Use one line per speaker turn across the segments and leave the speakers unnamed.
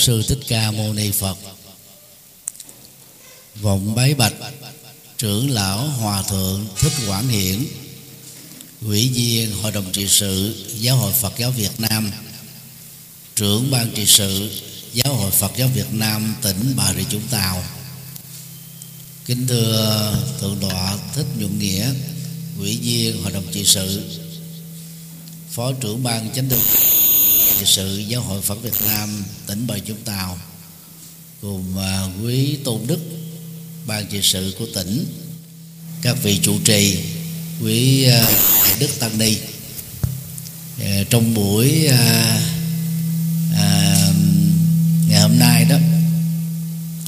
sư thích ca mâu ni phật. Vọng bái bạch, trưởng lão hòa thượng thích quảng hiển, ủy viên hội đồng trị sự giáo hội phật giáo việt nam, trưởng ban trị sự giáo hội phật giáo việt nam tỉnh bà rịa vũng tàu. Kính thưa thượng tọa thích nhuận nghĩa, ủy viên hội đồng trị sự, phó trưởng ban chánh thức trị sự giáo hội phật việt nam tỉnh bà rịa vũng tàu cùng à, quý tôn đức ban trị sự của tỉnh các vị trụ trì quý à, đại đức tăng ni. À, trong buổi à, ngày hôm nay đó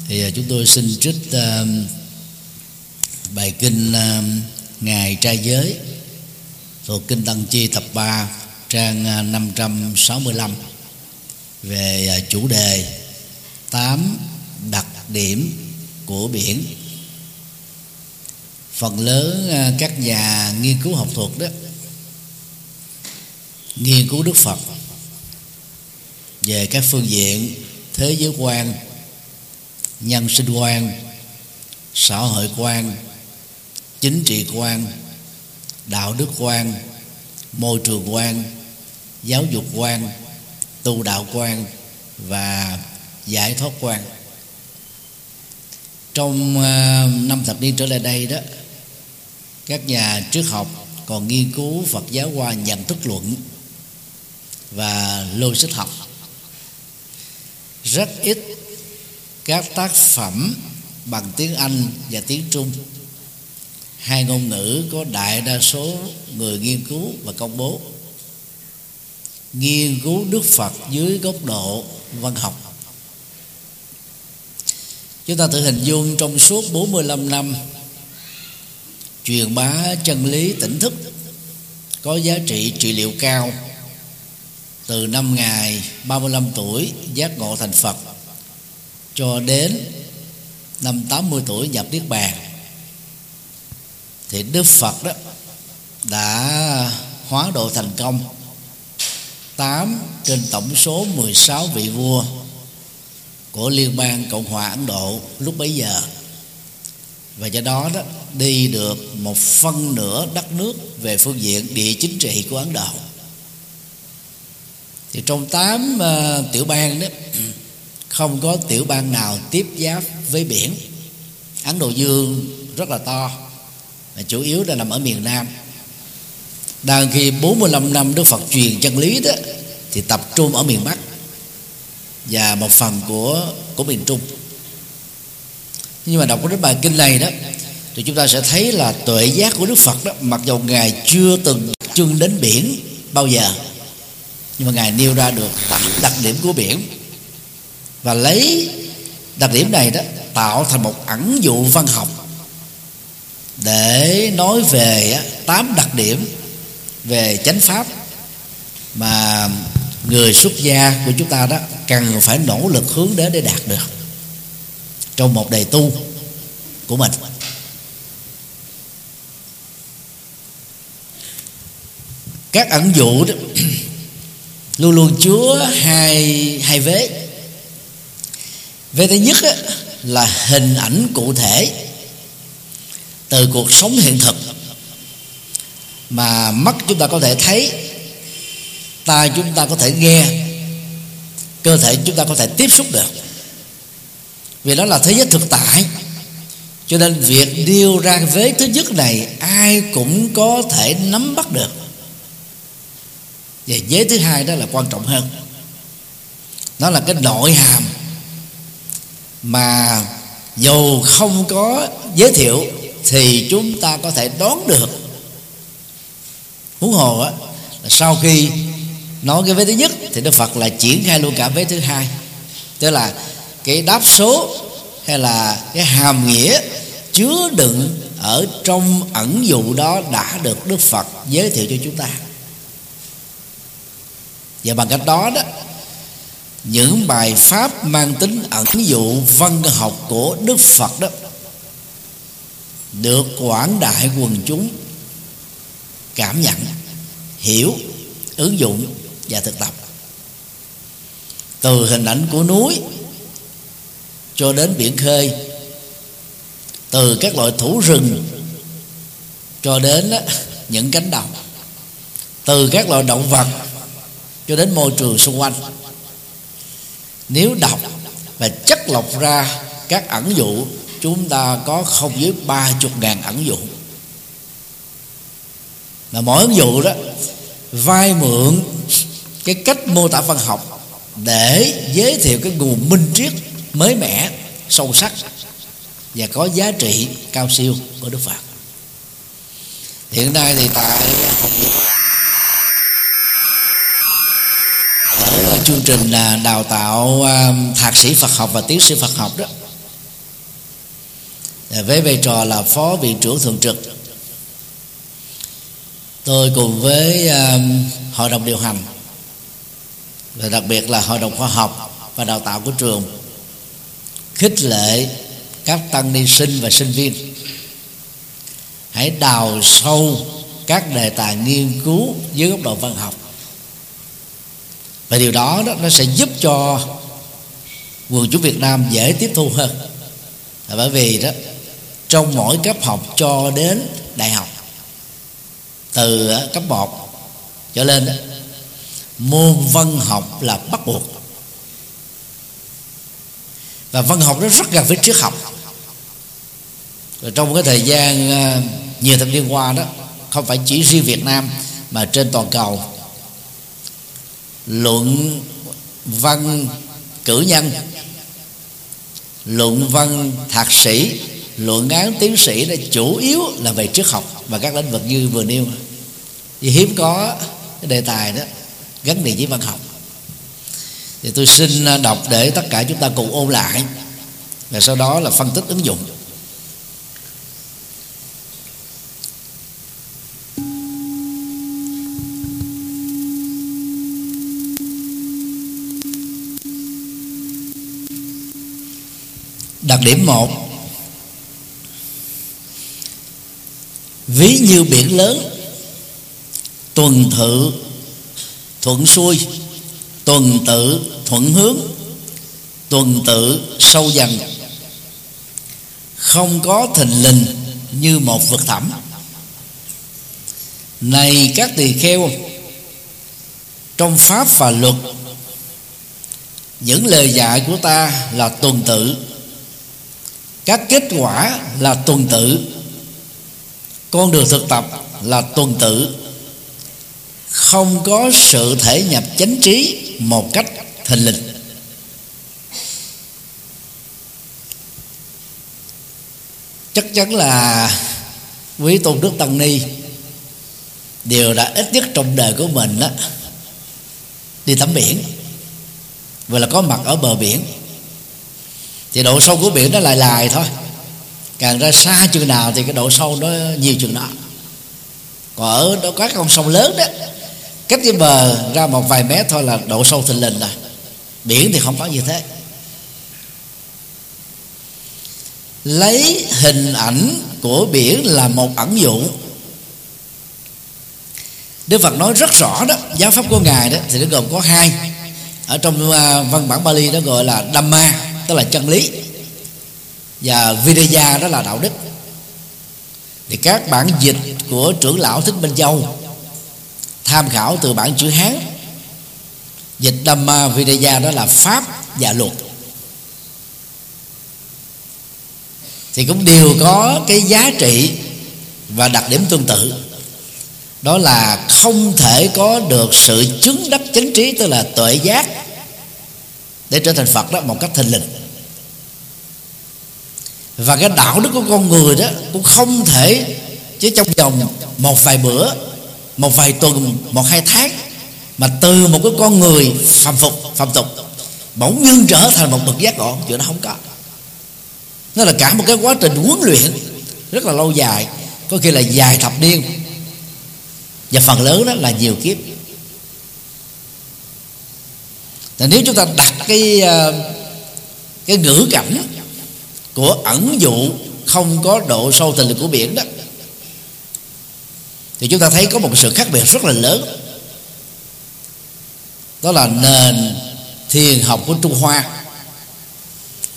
thì chúng tôi xin trích bài kinh ngày trai giới thuộc kinh tăng chi tập 3 trang à, 565 về à, chủ đề tám đặc điểm của biển. Phần lớn à, các nhà nghiên cứu học thuật đó nghiên cứu đức phật về các phương diện thế giới quan, nhân sinh quan, xã hội quan, chính trị quan, đạo đức quan, môi trường quan giáo dục quan, tu đạo quan và giải thoát quan. Trong ờ, năm thập niên trở lại đây đó, các nhà triết học còn nghiên cứu Phật giáo qua nhận thức luận và logic học. Rất ít các tác phẩm bằng tiếng Anh và tiếng Trung. Hai ngôn ngữ có đại đa số người nghiên cứu và công bố nghiên cứu Đức Phật dưới góc độ văn học. Chúng ta tự hình dung trong suốt 45 năm, truyền bá chân lý tỉnh thức có giá trị trị liệu cao. Từ năm ngày 35 tuổi giác ngộ thành Phật cho đến năm 80 tuổi nhập Niết Bàn, thì Đức Phật đó đã hóa độ thành công. 8 trên tổng số 16 vị vua của Liên bang Cộng hòa Ấn Độ lúc bấy giờ. Và do đó đó đi được một phân nửa đất nước về phương diện địa chính trị của Ấn Độ. Thì trong tám uh, tiểu bang đó không có tiểu bang nào tiếp giáp với biển. Ấn Độ Dương rất là to và chủ yếu là nằm ở miền Nam đang khi 45 năm Đức Phật truyền chân lý đó, thì tập trung ở miền Bắc. Và một phần của của miền Trung. Nhưng mà đọc cái bài kinh này đó, thì chúng ta sẽ thấy là tuệ giác của Đức Phật đó, mặc dù ngài chưa từng chân đến biển bao giờ, nhưng mà ngài nêu ra được đặc điểm của biển. Và lấy đặc điểm này đó, tạo thành một ẩn dụ văn học để nói về tám đặc điểm về chánh pháp mà người xuất gia của chúng ta đó cần phải nỗ lực hướng đến để đạt được trong một đề tu của mình. Các ẩn dụ đó luôn luôn chứa hai hai vế. Vế thứ nhất là hình ảnh cụ thể từ cuộc sống hiện thực mà mắt chúng ta có thể thấy, tai chúng ta có thể nghe, cơ thể chúng ta có thể tiếp xúc được. Vì đó là thế giới thực tại. Cho nên việc điêu ra vế thứ nhất này, ai cũng có thể nắm bắt được. Và vế thứ hai đó là quan trọng hơn. Nó là cái nội hàm mà dù không có giới thiệu thì chúng ta có thể đoán được huống hồ á, là sau khi nói cái vế thứ nhất thì đức phật là triển khai luôn cả vế thứ hai. Tức là cái đáp số hay là cái hàm nghĩa chứa đựng ở trong ẩn dụ đó đã được đức phật giới thiệu cho chúng ta. Và bằng cách đó đó, những bài pháp mang tính ẩn dụ văn học của đức phật đó được quảng đại quần chúng cảm nhận, hiểu, ứng dụng và thực tập. Từ hình ảnh của núi cho đến biển khơi, từ các loại thú rừng cho đến những cánh đồng, từ các loại động vật cho đến môi trường xung quanh. Nếu đọc và chất lọc ra các ẩn dụ, chúng ta có không dưới ba chục ngàn ẩn dụ mà mỗi ứng dụ đó vai mượn cái cách mô tả văn học để giới thiệu cái nguồn minh triết mới mẻ, sâu sắc và có giá trị cao siêu của Đức Phật. Hiện nay thì tại học ở chương trình đào tạo à, thạc sĩ Phật học và tiến sĩ Phật học đó. Với vai trò là phó viện trưởng thường trực tôi cùng với à, hội đồng điều hành và đặc biệt là hội đồng khoa học và đào tạo của trường khích lệ các tăng ni sinh và sinh viên hãy đào sâu các đề tài nghiên cứu dưới góc độ văn học. Và điều đó, đó nó sẽ giúp cho quần chúng Việt Nam dễ tiếp thu hơn. Là bởi vì đó trong mỗi cấp học cho đến đại học từ cấp 1 trở lên đó, môn văn học là bắt buộc. Và văn học nó rất gần với triết học. Rồi trong cái thời gian nhiều thập niên qua đó không phải chỉ riêng Việt Nam mà trên toàn cầu luận văn cử nhân luận văn thạc sĩ luận án tiến sĩ đó chủ yếu là về triết học và các lĩnh vực như vừa nêu. Vì hiếm có cái đề tài đó gắn liền với văn học. Thì tôi xin à, đọc để tất cả chúng ta cùng ôn lại và sau đó là phân tích ứng dụng. Đặc điểm một ví như biển lớn, tuần thự, thuận xuôi, tuần tự, thuận hướng, tuần tự, sâu dần. Không có thình lình như một vực thẳm. Này các tỳ kheo, trong pháp và luật, những lời dạy của ta là tuần tự, các kết quả là tuần tự con đường thực tập là tuần tự. Không có sự thể nhập chánh trí một cách thình lình. Chắc chắn là quý tôn đức tăng ni đều đã ít nhất trong đời của mình đó đi tắm biển. Và là có mặt ở bờ biển. Thì độ sâu của biển nó lại lại thôi? Càng ra xa chừng nào thì cái độ sâu nó nhiều chừng đó còn ở đó có các con sông lớn đó, cách cái bờ ra một vài mét thôi là độ sâu thình lình rồi. Biển thì không có như thế. Lấy hình ảnh của biển là một ẩn dụ. Đức Phật nói rất rõ đó, giáo pháp của ngài đó, thì nó gồm có hai. Ở trong à, văn bản Bali nó gọi là Dhamma, tức là chân lý và Vidya đó là đạo đức. Thì các bản dịch của trưởng lão thích minh châu tham khảo từ bản chữ hán. Dịch Dhamma Vidya đó là pháp và luật. Thì cũng đều có cái giá trị và đặc điểm tương tự. Đó là không thể có được sự chứng đắc chánh trí, tức là tuệ giác, để trở thành Phật đó một cách thình lình và cái đạo đức của con người đó cũng không thể chỉ trong vòng một vài bữa, một vài tuần, một hai tháng, mà từ một cái con người phạm phục phạm tục, bỗng nhiên trở thành một bậc giác ngộ chuyện đó không có. Nó là cả một cái quá trình huấn luyện rất là lâu dài, có khi là dài thập niên. Và phần lớn đó là nhiều kiếp. Là nếu chúng ta đặt cái ờ, cái ngữ cảnh của ẩn dụ không có độ sâu tình lực của biển đó. Thì chúng ta thấy có một sự khác biệt rất là lớn. Đó là nền thiền học của trung hoa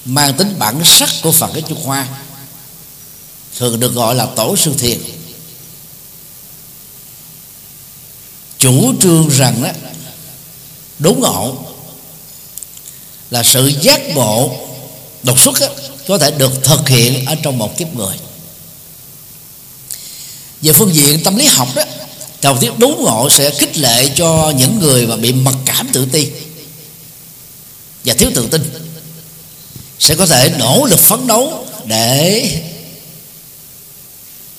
mang tính bản sắc của phật ở trung hoa thường được gọi là tổ sư thiền. Chủ trương rằng đó đúng ngộ là sự giác ngộ đột xuất đó, có thể được thực hiện ở trong một kiếp người. Về phương diện tâm lý học đó đầu tiên đúng ngộ sẽ khích lệ cho những người mà bị mặc cảm tự ti và thiếu tự tin. Sẽ có thể nỗ lực phấn đấu để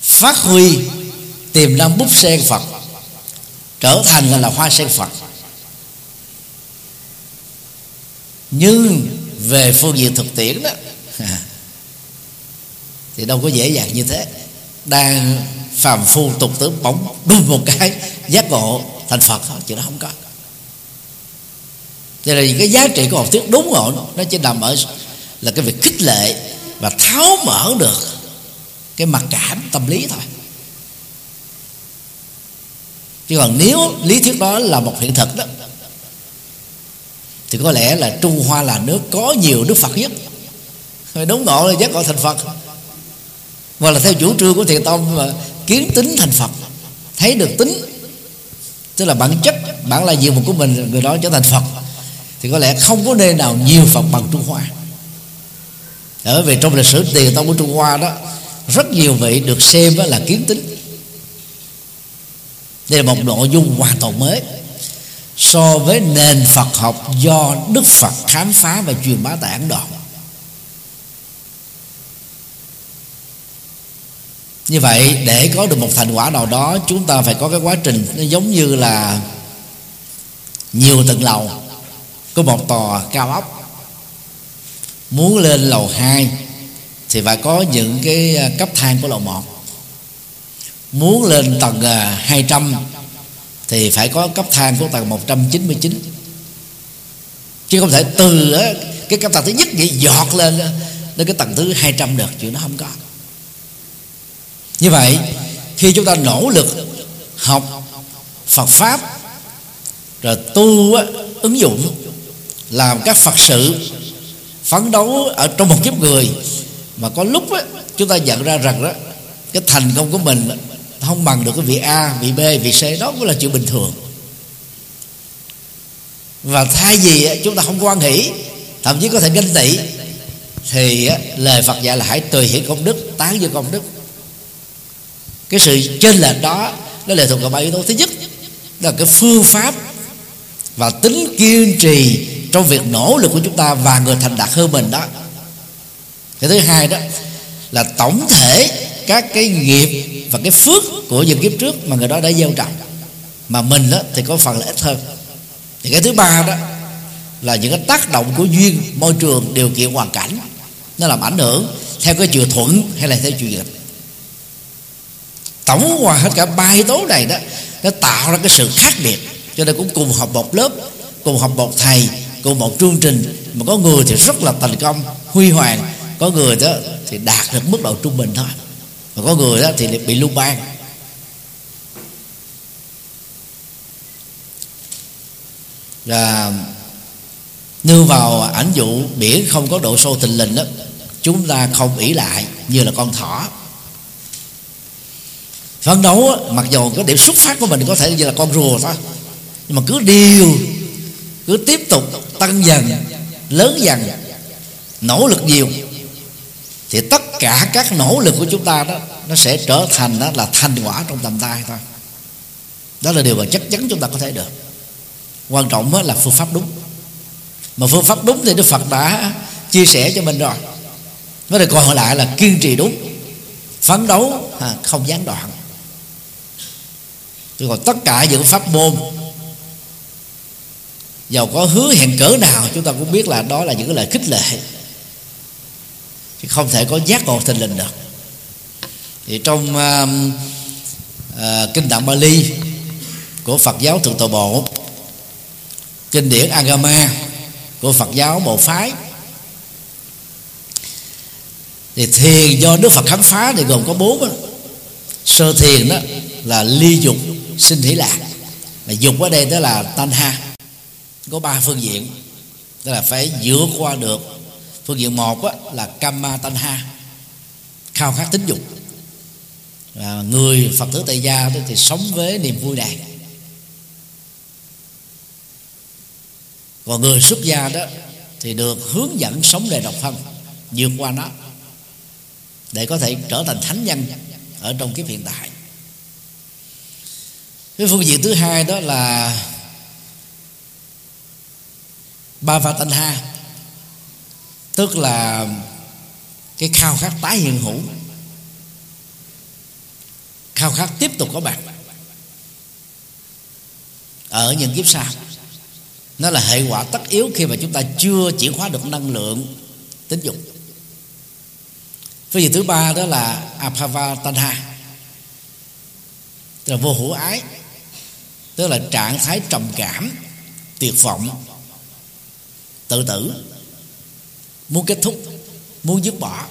phát huy, tiềm năng bút sen phật, trở thành là hoa sen phật. Nhưng về phương diện thực tiễn đó thì đâu có dễ dàng như thế. Đang phàm phu tục tử bóng đun một cái, giác ngộ thành phật thôi, chứ nó không có. Cho nên cái giá trị của học thuyết đúng rồi nó chỉ nằm ở là cái việc khích lệ và tháo mở được cái mặc cảm tâm lý thôi. Chứ còn nếu lý thuyết đó là một hiện thực đó, thì có lẽ là trung hoa là nước có nhiều đức phật nhất đúng ngộ là giác ngộ thành phật. Hoặc là theo chủ trương của thiền tông, mà kiến tính thành phật. Thấy được tính, tức là bản chất, bản là diện mục của mình, người đó trở thành phật. Thì có lẽ không có nơi nào nhiều phật bằng trung hoa. Ở vì trong lịch sử tiền tông của trung hoa đó, rất nhiều vị được xem là kiến tính. Đây là một nội dung hoàn toàn mới. So với nền Phật học do Đức Phật khám phá và truyền bá tại Ấn Độ. Như vậy, để có được một thành quả nào đó, chúng ta phải có cái quá trình nó giống như là nhiều tầng lầu, có một tòa cao ốc. Muốn lên lầu 2 thì phải có những cái à, cấp thang của lầu 1 muốn lên tầng à, 200 thì phải có cấp thang của tầng 199 chứ không thể từ à, cái cấp tầng thứ nhất vậy giọt lên đến cái tầng thứ 200 được, chuyện nó không có như vậy khi chúng ta nỗ lực học Phật pháp rồi tu ứng dụng làm các Phật sự phấn đấu ở trong một kiếp người mà có lúc á, chúng ta nhận ra rằng đó cái thành công của mình không bằng được cái vị A, vị B, vị C đó cũng là chuyện bình thường. Và thay vì chúng ta không quan hỷ thậm chí có thể ganh tị thì lời Phật dạy là hãy tùy hỷ công đức tán dương công đức cái sự chênh lệch đó, nó lệ thuộc vào ba yếu tố. Thứ nhất là cái phương pháp và tính kiên trì trong việc nỗ lực của chúng ta và người thành đạt hơn mình đó. Cái thứ hai đó là tổng thể các cái nghiệp và cái phước của những kiếp trước mà người đó đã gieo trồng. Mà mình đó thì có phần là ít hơn. Thì cái thứ ba đó là những cái tác động của duyên, môi trường, điều kiện, hoàn cảnh, nó làm ảnh hưởng theo cái chiều thuận hay là theo chiều nghịch tổng hòa hết cả ba yếu tố này đó, nó tạo ra cái sự khác biệt. Cho nên cũng cùng học một lớp, cùng học một thầy, cùng một chương trình. Mà có người thì rất là thành công, huy hoàng. Có người đó thì đạt được mức độ trung bình thôi. Mà có người đó thì bị lưu ban. Và nương vào ảnh dụ biển không có độ sâu tình lình đó, chúng ta không ỷ lại như là con thỏ phấn đấu mặc dù cái điểm xuất phát của mình có thể như là con rùa thôi. Nhưng mà cứ điều cứ tiếp tục tăng dần, lớn dần, nỗ lực nhiều, thì tất cả các nỗ lực của chúng ta đó, nó sẽ trở thành đó là thành quả trong tầm tay thôi. Đó là điều mà chắc chắn chúng ta có thể được. Quan trọng là phương pháp đúng. Mà phương pháp đúng thì đức phật đã chia sẻ cho mình rồi. Vấn đề còn lại là kiên trì đúng. Phấn đấu không gián đoạn nhưng còn tất cả những pháp môn giàu có hứa hẹn cỡ nào chúng ta cũng biết là đó là những cái lời khích lệ chứ không thể có giác ngộ thình lình được thì trong uh, uh, kinh tạng Bali của Phật giáo thượng tọa bộ kinh điển Agama của Phật giáo bộ phái thì thiền do Đức Phật khám phá thì gồm có bốn đó. sơ thiền đó là ly dục sinh hỷ lạc. Mà dục ở đây đó là thanh ha. Có ba phương diện. Tức là phải vượt qua được. Phương diện một á, là kama tanha khao khát tính dục. Và người phật tử tại gia đó thì sống với niềm vui này. Còn người xuất gia đó thì được hướng dẫn sống đời độc thân vượt qua nó để có thể trở thành thánh nhân ở trong kiếp hiện tại cái phương diện thứ hai đó là ba va tanh ha tức là cái khao khát tái hiện hữu. Khao khát tiếp tục có mặt ở những kiếp sau. Nó là hệ quả tất yếu khi mà chúng ta chưa chuyển hóa được năng lượng tính dục. Phương diện thứ ba đó là apava tanha tức là vô hữu ái tức là trạng thái trầm cảm, tuyệt vọng, tự tử. Muốn kết thúc, muốn dứt bỏ,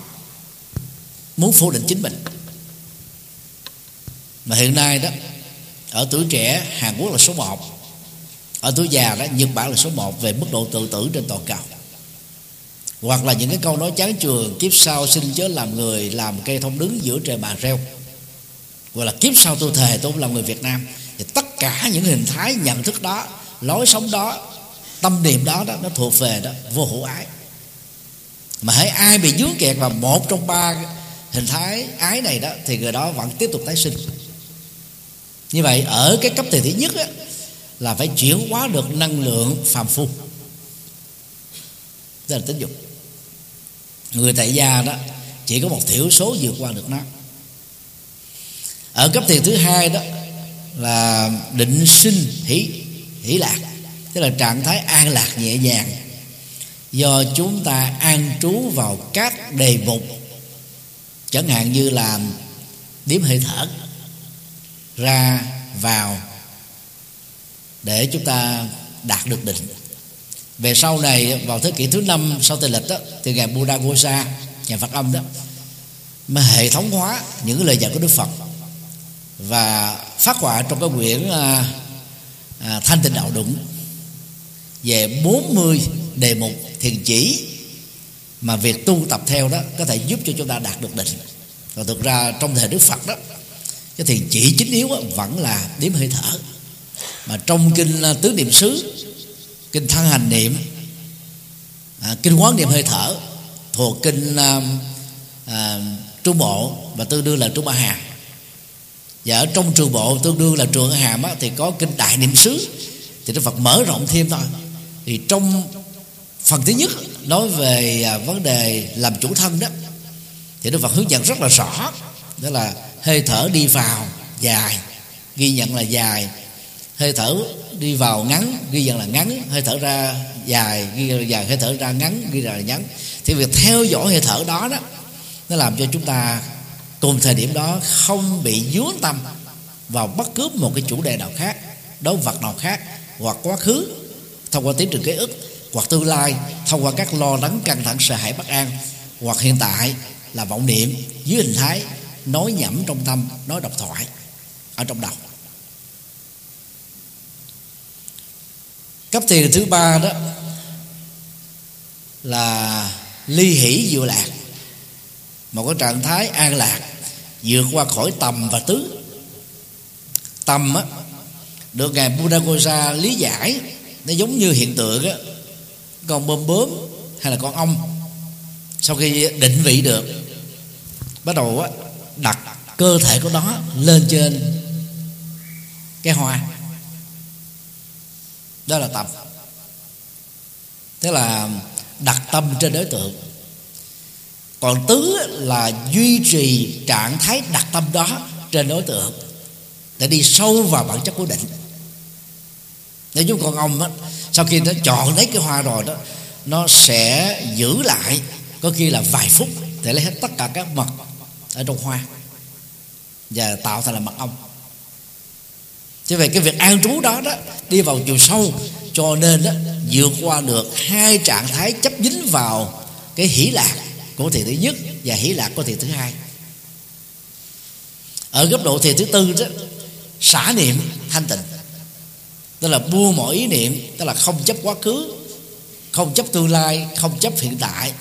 muốn phủ định chính mình. Mà hiện nay đó, ở tuổi trẻ, Hàn Quốc là số 1 ở tuổi già đó, Nhật Bản là số 1 về mức độ tự tử trên toàn cầu. Hoặc là những cái câu nói chán trường kiếp sau xin chớ làm người làm cây thông đứng giữa trời bà reo. Gọi là kiếp sau tôi thề tôi không làm người Việt Nam thì tất cả những hình thái nhận thức đó lối sống đó tâm niệm đó đó nó thuộc về đó vô hữu ái. Mà hãy ai bị dướng kẹt vào một trong ba hình thái ái này đó thì người đó vẫn tiếp tục tái sinh. Như vậy ở cái cấp tiền thứ nhất á, là phải chuyển hóa được năng lượng phàm phu. Tức là tính dục. Người tại gia đó chỉ có một thiểu số vượt qua được nó. Ở cấp tiền thứ hai đó là định sinh hỷ hỷ lạc, tức là trạng thái an lạc nhẹ nhàng. Do chúng ta an trú vào các đề mục, chẳng hạn như là điếm hơi thở, ra, vào, để chúng ta đạt được định. Về sau này, vào thế kỷ thứ năm sau tây lịch đó, thì ngài Buddha Gosa nhà Phật âm đó, mà hệ thống hóa những lời dạy của Đức Phật và phát họa trong cái quyển à, à, thanh tịnh đạo đụng. Về 40 đề mục thiền chỉ mà việc tu tập theo đó có thể giúp cho chúng ta đạt được định. Và thực ra trong thời Đức Phật đó cái thiền chỉ chính yếu vẫn là đếm hơi thở. Mà trong kinh à, tứ niệm xứ kinh thân hành niệm à, kinh quán niệm hơi thở thuộc kinh à, à, trung bộ và tương đương là trung ba hàng và ở trong trường bộ tương đương là trường hàm á, thì có kinh đại niệm xứ. Thì đức phật mở rộng thêm thôi. Thì trong phần thứ nhất nói về à, vấn đề làm chủ thân đó thì đức phật hướng dẫn rất là rõ. Đó là hơi thở đi vào dài. Ghi nhận là dài. Hơi thở đi vào ngắn ghi nhận là ngắn. Hơi thở ra dài ghi là dài. Hơi thở ra ngắn ghi là ngắn. Thì việc theo dõi hơi thở đó đó nó làm cho chúng ta cùng thời điểm đó, không bị dướng tâm vào bất cứ một cái chủ đề nào khác đối vật nào khác, hoặc quá khứ. Thông qua tiến trình ký ức, hoặc tương lai, thông qua các lo lắng, căng thẳng, sợ hãi, bất an, hoặc hiện tại là vọng niệm dưới hình thái nói nhẩm trong tâm, nói độc thoại ở trong đầu. Cấp thiền thứ ba đó là ly hỷ diệu lạc một cái trạng thái an lạc, vượt qua khỏi tầm và tứ. Tầm á, được ngài Buddha Kosa lý giải, nó giống như hiện tượng á, con bơm bướm hay là con ong. Sau khi định vị được, bắt đầu á, đặt cơ thể của nó lên trên cái hoa. Đó là tập thế là đặt tâm trên đối tượng còn tứ là duy trì trạng thái đặt tâm đó trên đối tượng để đi sâu vào bản chất của định. Nếu chúng con ông đó, sau khi nó chọn lấy cái hoa rồi đó nó sẽ giữ lại có khi là vài phút để lấy hết tất cả các mật ở trong hoa và tạo thành là mật ong. Chứ về cái việc an trú đó đó đi vào chiều sâu cho nên đó vượt qua được hai trạng thái chấp dính vào cái hỷ lạc của thiền thứ nhất và hỷ lạc của thiền thứ hai. Ở góc độ thiền thứ tư đó xả niệm thanh tịnh. Tức là buông mọi ý niệm tức là không chấp quá khứ không chấp tương lai không chấp hiện tại.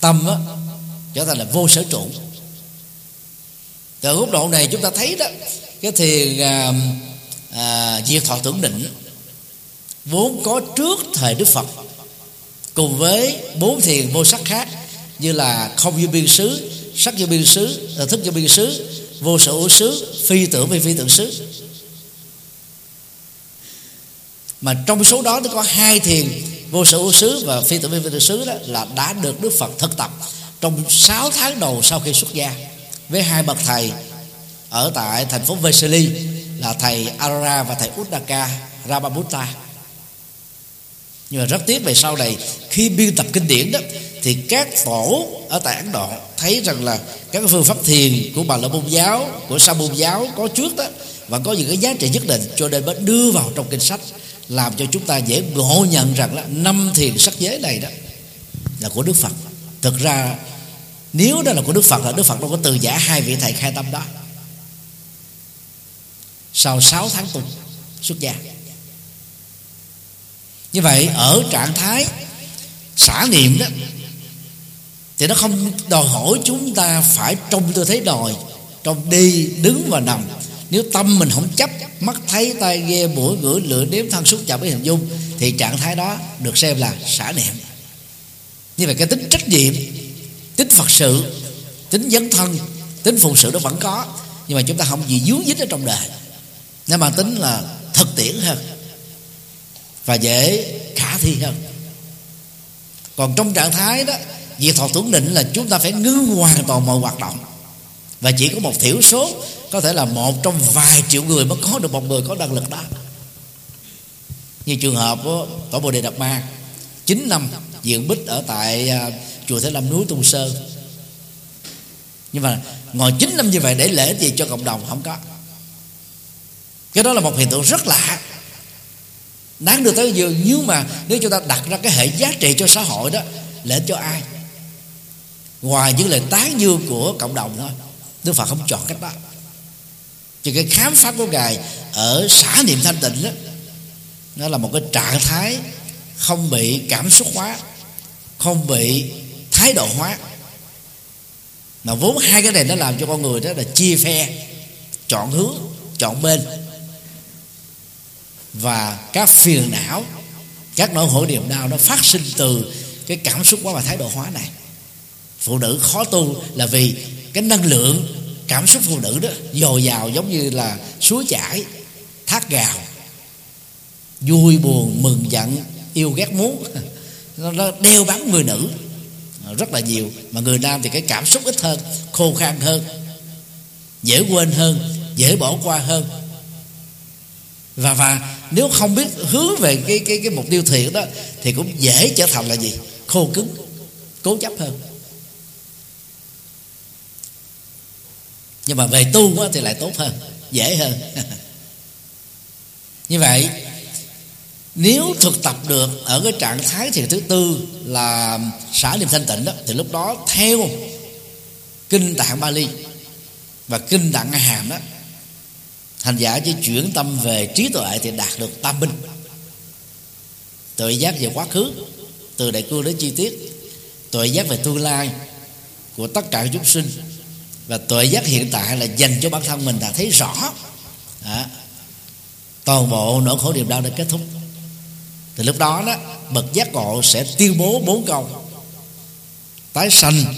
Tâm á, trở thành là vô sở trụ. Từ góc độ này chúng ta thấy đó cái thiền à, à, diệt thọ tưởng định vốn có trước thời đức phật cùng với bốn thiền vô sắc khác như là không vô biên xứ, sắc vô biên xứ ờ, thức vô biên xứ, vô sở hữu xứ, phi tưởng phi phi tưởng xứ. Mà trong số đó nó có hai thiền vô sở hữu xứ và phi tưởng vi phi tưởng xứ đó là đã được đức phật thực tập trong 6 tháng đầu sau khi xuất gia với hai bậc thầy ở tại thành phố Vesely là thầy Arara và thầy Uddaka Ramabutta nhưng mà rất tiếc về sau này, khi biên tập kinh điển đó, thì các tổ ở tại Ấn Độ thấy rằng là các phương pháp thiền của bà la môn giáo, của sa môn giáo có trước đó, và có những cái giá trị nhất định, cho nên mới đưa vào trong kinh sách, làm cho chúng ta dễ ngộ nhận rằng là năm thiền sắc giới này đó là của Đức Phật. Thực ra, nếu đó là của Đức Phật, là Đức Phật đâu có từ giả hai vị thầy khai tâm đó. Sau 6 tháng tu, xuất gia như vậy, ở trạng thái xả niệm đó, thì nó không đòi hỏi chúng ta phải trong tư thế đòi, trong đi, đứng và nằm. Nếu tâm mình không chấp, mắt thấy, tai nghe, mũi, ngửi lửa nếm, thân, xúc chạm với hình dung, thì trạng thái đó được xem là xả niệm. Như vậy cái tính trách nhiệm, tính phật sự, tính dấn thân, tính phụng sự nó vẫn có, nhưng mà chúng ta không gì dướng dính ở trong đời. Nó mang tính là thực tiễn hơn và dễ khả thi hơn. Còn trong trạng thái đó việc thọ tưởng định là chúng ta phải ngưng hoàn toàn mọi hoạt động. Và chỉ có một thiểu số, có thể là một trong vài triệu người mới có được một người có năng lực đó. Như trường hợp của tổ bồ đề đạt ma 9 năm diện bích ở tại à, chùa Thế Lâm núi Tung Sơn. Nhưng mà ngồi 9 năm như vậy để lễ gì cho cộng đồng không có. Cái đó là một hiện tượng rất lạ đáng được tới giờ nhưng mà nếu chúng ta đặt ra cái hệ giá trị cho xã hội đó là cho ai? Ngoài những lời tán dương của cộng đồng thôi. Đức phật không chọn cách đó. Thì cái khám phá của ngài ở xã niệm thanh tịnh đó, nó là một cái trạng thái không bị cảm xúc hóa, không bị thái độ hóa. Mà vốn hai cái này nó làm cho con người đó là chia phe, chọn hướng, chọn bên và các phiền não, các nỗi khổ niềm đau nó phát sinh từ cái cảm xúc quá và thái độ hóa này. Phụ nữ khó tu là vì cái năng lượng cảm xúc phụ nữ đó dồi dào giống như là suối chảy, thác gào vui, buồn, mừng, giận, yêu, ghét, muốn. Nó đeo bám người nữ rất là nhiều. Mà người nam thì cái cảm xúc ít hơn, khô khan hơn, dễ quên hơn, dễ bỏ qua hơn và và nếu không biết hướng về cái cái cái mục tiêu thiện đó, thì cũng dễ trở thành là gì? Khô cứng, cố chấp hơn. Nhưng mà về tu thì lại tốt hơn, dễ hơn. Như vậy, nếu thực tập được ở cái trạng thái thiền thứ tư là xả niệm thanh tịnh đó, thì lúc đó theo kinh tạng Bali và kinh tạng A Hàm đó hành giả chỉ chuyển tâm về trí tuệ thì đạt được tam minh. Tự giác về quá khứ từ đại cương đến chi tiết tuệ giác về tương lai của tất cả chúng sinh và tuệ giác hiện tại là dành cho bản thân mình là thấy rõ. À, toàn bộ nỗi khổ niềm đau đã kết thúc. Thì lúc đó đó bậc giác ngộ sẽ tuyên bố bốn câu. Tái sanh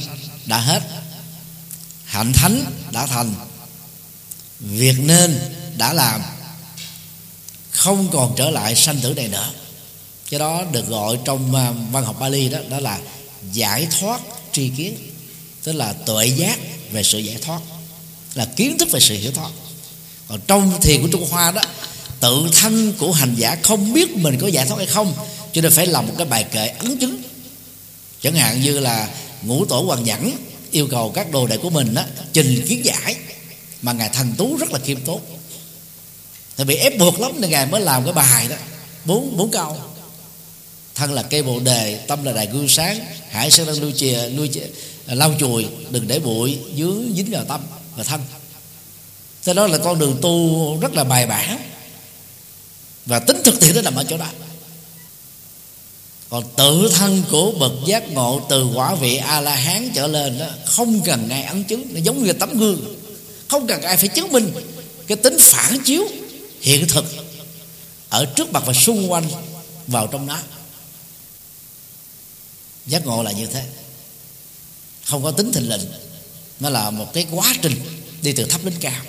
đã hết hạnh thánh đã thành việc nên đã làm không còn trở lại sanh tử này nữa. Cái đó được gọi trong à, văn học Bali đó đó là giải thoát tri kiến tức là tuệ giác về sự giải thoát là kiến thức về sự hiểu thoát. Còn trong thiền của Trung Hoa đó tự thân của hành giả không biết mình có giải thoát hay không cho nên phải làm một cái bài kệ ấn chứng. Chẳng hạn như là ngũ tổ hoàng nhẫn yêu cầu các đồ đệ của mình đó, trình kiến giải mà ngài thành tú rất là khiêm tốn. Thì bị ép buộc lắm nên ngài mới làm cái bài đó. Bốn bốn câu. Thân là cây bồ đề tâm là đài gương sáng. Hải sẽ đang nuôi chìa nuôi chìa, à, lau chùi đừng để bụi dưới dính vào tâm và thân. Thế đó là con đường tu rất là bài bản. Và tính thực tiễn nó nằm ở chỗ đó. Còn tự thân của bậc giác ngộ từ quả vị a la hán trở lên đó không cần ngài ấn chứng. Nó giống như tấm gương không cần ai phải chứng minh. Cái tính phản chiếu hiện thực ở trước mặt và xung quanh vào trong nó. Giác ngộ là như thế. Không có tính thình lình. Nó là một cái quá trình đi từ thấp đến cao.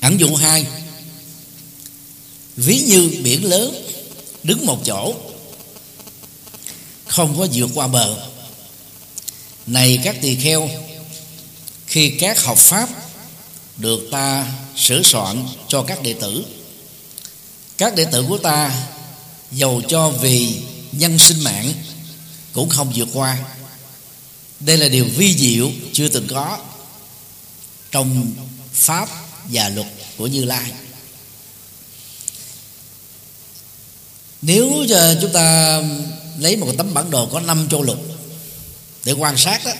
Ẩn dụ hai ví như biển lớn, đứng một chỗ, không có vượt qua bờ. Này các tỳ kheo, khi các học pháp được ta sửa soạn cho các đệ tử, các đệ tử của ta dầu cho vì nhân sinh mạng cũng không vượt qua. Đây là điều vi diệu chưa từng có trong pháp và luật của như lai. Nếu chúng ta lấy một tấm bản đồ có năm châu lục để quan sát đó,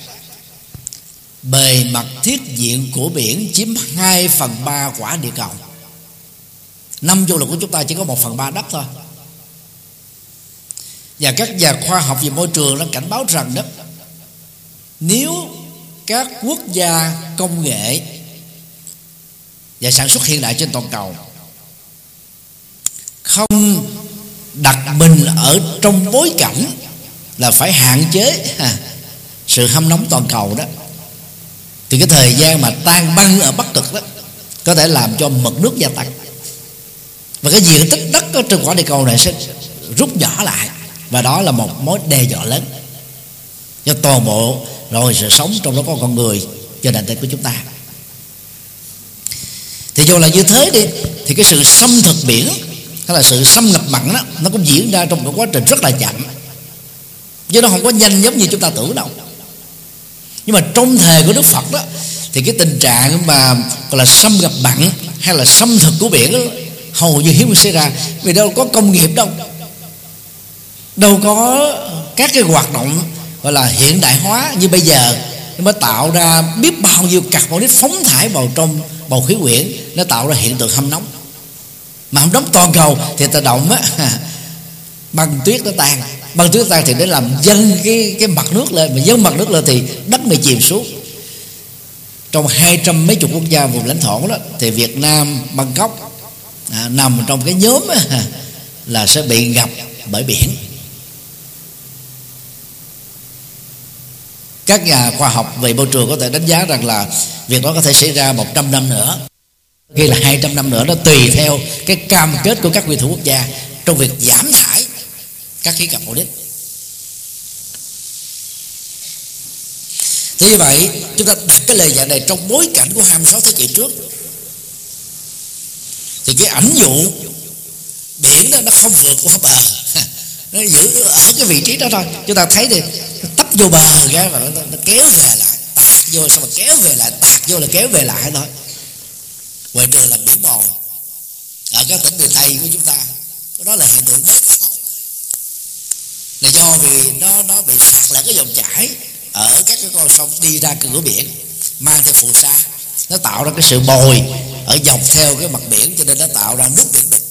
bề mặt thiết diện của biển chiếm 2 phần 3 quả địa cầu. Năm châu lục của chúng ta chỉ có một phần ba đất thôi. Và các nhà khoa học về môi trường đã cảnh báo rằng đó, nếu các quốc gia công nghệ và sản xuất hiện đại trên toàn cầu không đặt mình ở trong bối cảnh là phải hạn chế à, sự hâm nóng toàn cầu đó. Thì cái thời gian mà tan băng ở bắc cực đó có thể làm cho mực nước gia tăng. Và cái diện tích đất ở trên quả địa cầu này sẽ rút nhỏ lại và đó là một mối đe dọa lớn cho toàn bộ rồi sự sống trong đó có con người cho nền tảng của chúng ta. Thì dù là như thế đi thì cái sự xâm thực biển hay là sự xâm nhập mặn đó nó cũng diễn ra trong một quá trình rất là chậm. Chứ nó không có nhanh giống như chúng ta tưởng đâu. Nhưng mà trong thời của đức phật đó thì cái tình trạng mà gọi là xâm nhập mặn hay là xâm thực của biển đó, hầu như hiếm xảy ra. Vì đâu có công nghiệp đâu. Đâu có các cái hoạt động gọi là hiện đại hóa như bây giờ nó mới tạo ra biết bao nhiêu carbonic phóng thải vào trong bầu khí quyển nó tạo ra hiện tượng hâm nóng mà không đóng toàn cầu thì tự động á. Băng tuyết nó tan. Băng tuyết tan thì để làm dâng cái cái mặt nước lên. Mà dâng mặt nước lên thì đất bị chìm xuống. Trong hai trăm mấy chục quốc gia vùng lãnh thổ đó thì Việt Nam Bangkok à, nằm trong cái nhóm á, là sẽ bị ngập bởi biển. Các nhà khoa học về môi trường có thể đánh giá rằng là việc đó có thể xảy ra 100 năm nữa khi là 200 năm nữa nó tùy theo cái cam kết của các nguyên thủ quốc gia trong việc giảm thải các khí carbonic. Thế như vậy chúng ta đặt cái lời dạy này trong bối cảnh của 26 thế kỷ trước. Thì cái ảnh dụ biển đó nó không vượt qua bờ. Nó giữ ở cái vị trí đó thôi. Chúng ta thấy thì nó tấp vô bờ ra và nó, nó kéo về lại Tạt vô xong rồi kéo về lại Tạt vô là kéo về lại thôi. Ngoài đường là biển bồi. Ở các tỉnh miền Tây của chúng ta Đó là hiện tượng mới khó. Là do vì nó nó bị sạt lại cái dòng chảy ở các cái con sông đi ra cửa biển, mang theo phù sa. Nó tạo ra cái sự bồi ở dọc theo cái mặt biển, cho nên nó tạo ra nước biển đục.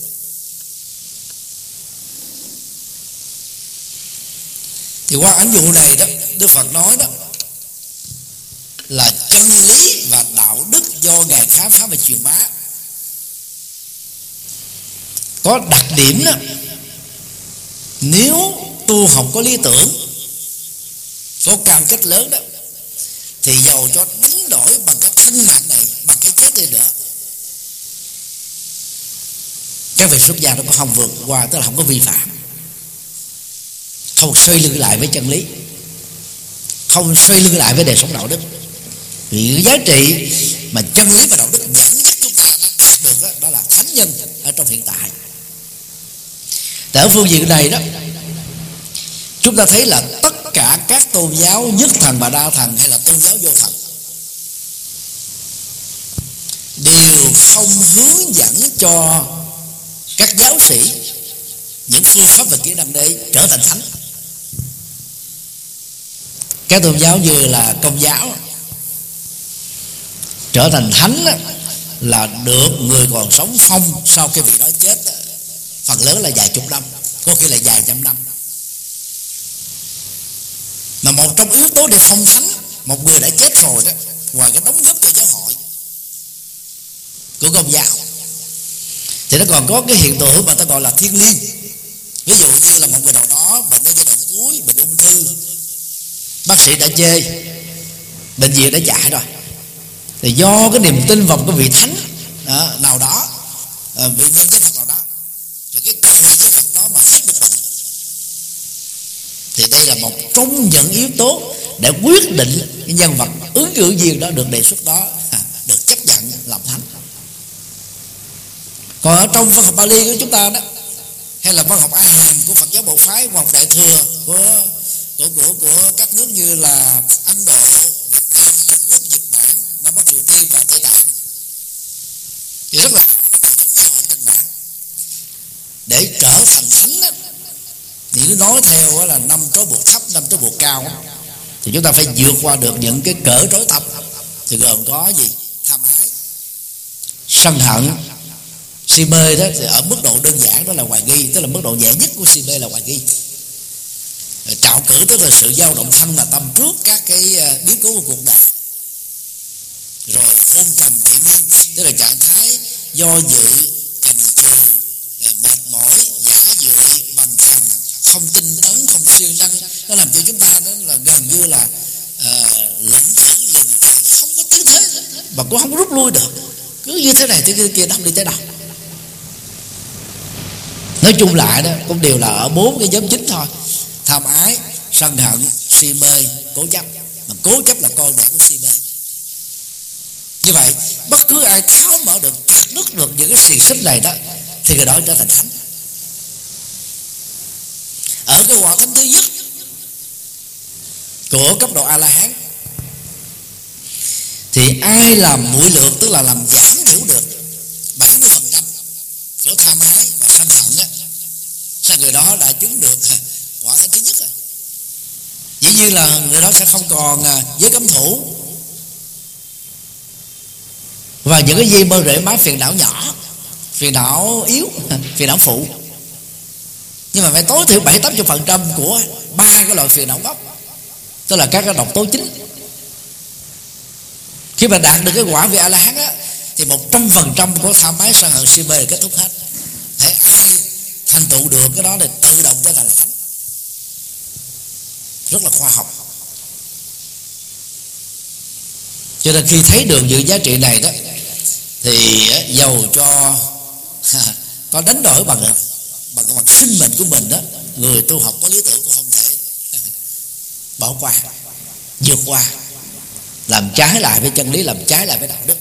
Thì qua ảnh dụ này đó, đức phật nói đó, là chân lý và đạo đức do ngài khám phá và truyền bá. Có đặc điểm đó, nếu tu học có lý tưởng, có cam kết lớn đó, thì giàu cho đánh đổi bằng cái thân mạng này bằng cái chết đi nữa. Các vị xuất gia nó có không vượt qua, tức là không có vi phạm. Không xoay lưng lại với chân lý. Không xoay lưng lại với đời sống đạo đức vì cái giá trị mà chân lý và đạo đức dẫn dắt chúng ta đạt được đó, đó là thánh nhân ở trong hiện tại. Tại ở phương diện này đó chúng ta thấy là tất cả các tôn giáo nhất thần và đa thần hay là tôn giáo vô thần đều không hướng dẫn cho các giáo sĩ những phương pháp và kỹ năng để trở thành thánh. Các tôn giáo như là công giáo trở thành thánh là được người còn sống phong sau cái vị đó chết. Phần lớn là vài chục năm, có khi là vài trăm năm. Mà một trong yếu tố để phong thánh, một người đã chết rồi đó, ngoài cái đóng góp cho giáo hội, của công giáo, thì nó còn có cái hiện tượng mà ta gọi là thiên liêng. Ví dụ như là một người nào đó bệnh ở giai đoạn cuối, bệnh ung thư, bác sĩ đã chê, bệnh viện đã chạy rồi thì do cái niềm tin vào cái vị thánh đó, nào đó à, vị nhân cái Phật nào đó thì cái cầu nguyện với Phật đó mà hết được bệnh thì đây là một trong những yếu tố để quyết định cái nhân vật ứng cử viên đó được đề xuất đó được chấp nhận làm thánh. Còn ở trong văn học Bali của chúng ta đó hay là văn học A Hàm của Phật giáo Bộ phái văn học Đại thừa của của của của các nước như là Ấn Độ, Việt Nam, Trung Quốc, Nhật Bản, Nam Triều Tiên và Tây Tạng thì rất là giống nhau anh các bạn để trở thành thánh á, thì nó nói theo là năm trói buộc thấp năm trói buộc cao thì chúng ta phải vượt qua được những cái cỡ trói tập. Thì gồm có gì? Tham ái sân hận. Si mê đó thì ở mức độ đơn giản đó là hoài nghi tức là mức độ nhẹ nhất của si mê là hoài nghi. Trạo cử tức là sự dao động thân là tâm trước các cái ờ, biến cố của cuộc đời rồi hôn trầm thị miên tức là trạng thái do dự chần chừ mệt mỏi giả dự bằng thần không tinh tấn không siêng năng. Nó làm cho chúng ta đó là gần như là ờ, uh, lững thững lừng tại không có tư thế mà cũng không rút lui được. Cứ như thế này thì kia, kia đâm đi tới đâu. Nói chung lại đó cũng đều là ở bốn cái nhóm chính thôi. Tham ái sân hận si mê cố chấp. Mà cố chấp là con đẻ của si như vậy, bất cứ ai tháo mở được chặt đứt được những cái xiềng xích này đó, thì người đó trở thành thánh ở cái quả thánh thứ nhất của cấp độ a la hán thì ai làm mũi lượng tức là làm giảm thiểu được 70 phần trăm của tham ái và sân hận á sao người đó đã chứng được quả thánh thứ nhất rồi. Dĩ nhiên là người đó sẽ không còn à, giới cấm thủ và những cái dây bơ rễ má phiền não nhỏ, phiền não yếu, phiền não phụ. Nhưng mà phải tối thiểu bảy tám phần trăm của ba cái loại phiền não gốc tức là các cái độc tố chính. Khi mà đạt được cái quả vị a la hán á, thì một trăm phần trăm của tham ái sân hận si mê kết thúc hết. Thế ai thành tựu được cái đó thì tự động trở thành thánh. Rất là khoa học. Cho nên khi thấy được những giá trị này đó thì giàu cho có đánh đổi bằng bằng bằng sinh mệnh của mình đó, người tu học có lý tưởng cũng không thể bỏ qua, vượt qua, làm trái lại với chân lý, làm trái lại với đạo đức.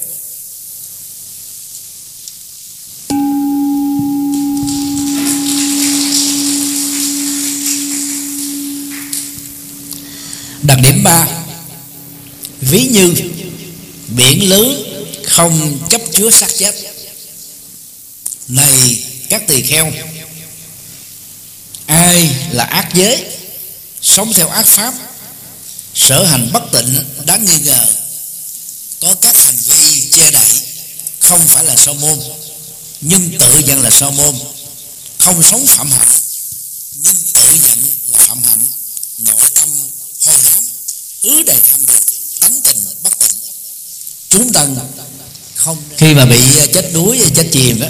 Đặc điểm ba, ví như biển lớn không chấp chứa xác chết. Này, các tỳ kheo, ai là ác giới, sống theo ác pháp, sở hành bất tịnh, đáng nghi ngờ, có các hành vi che đậy, không phải là sa môn, nhưng tự nhận là sa môn, không sống phạm hạnh, nhưng tự nhận là phạm hạnh, nội tâm hôi hám ứ đầy tham dục tánh tình bất tịnh. Chúng tần khi mà bị ờ, chết đuối ờ, chết chìm đó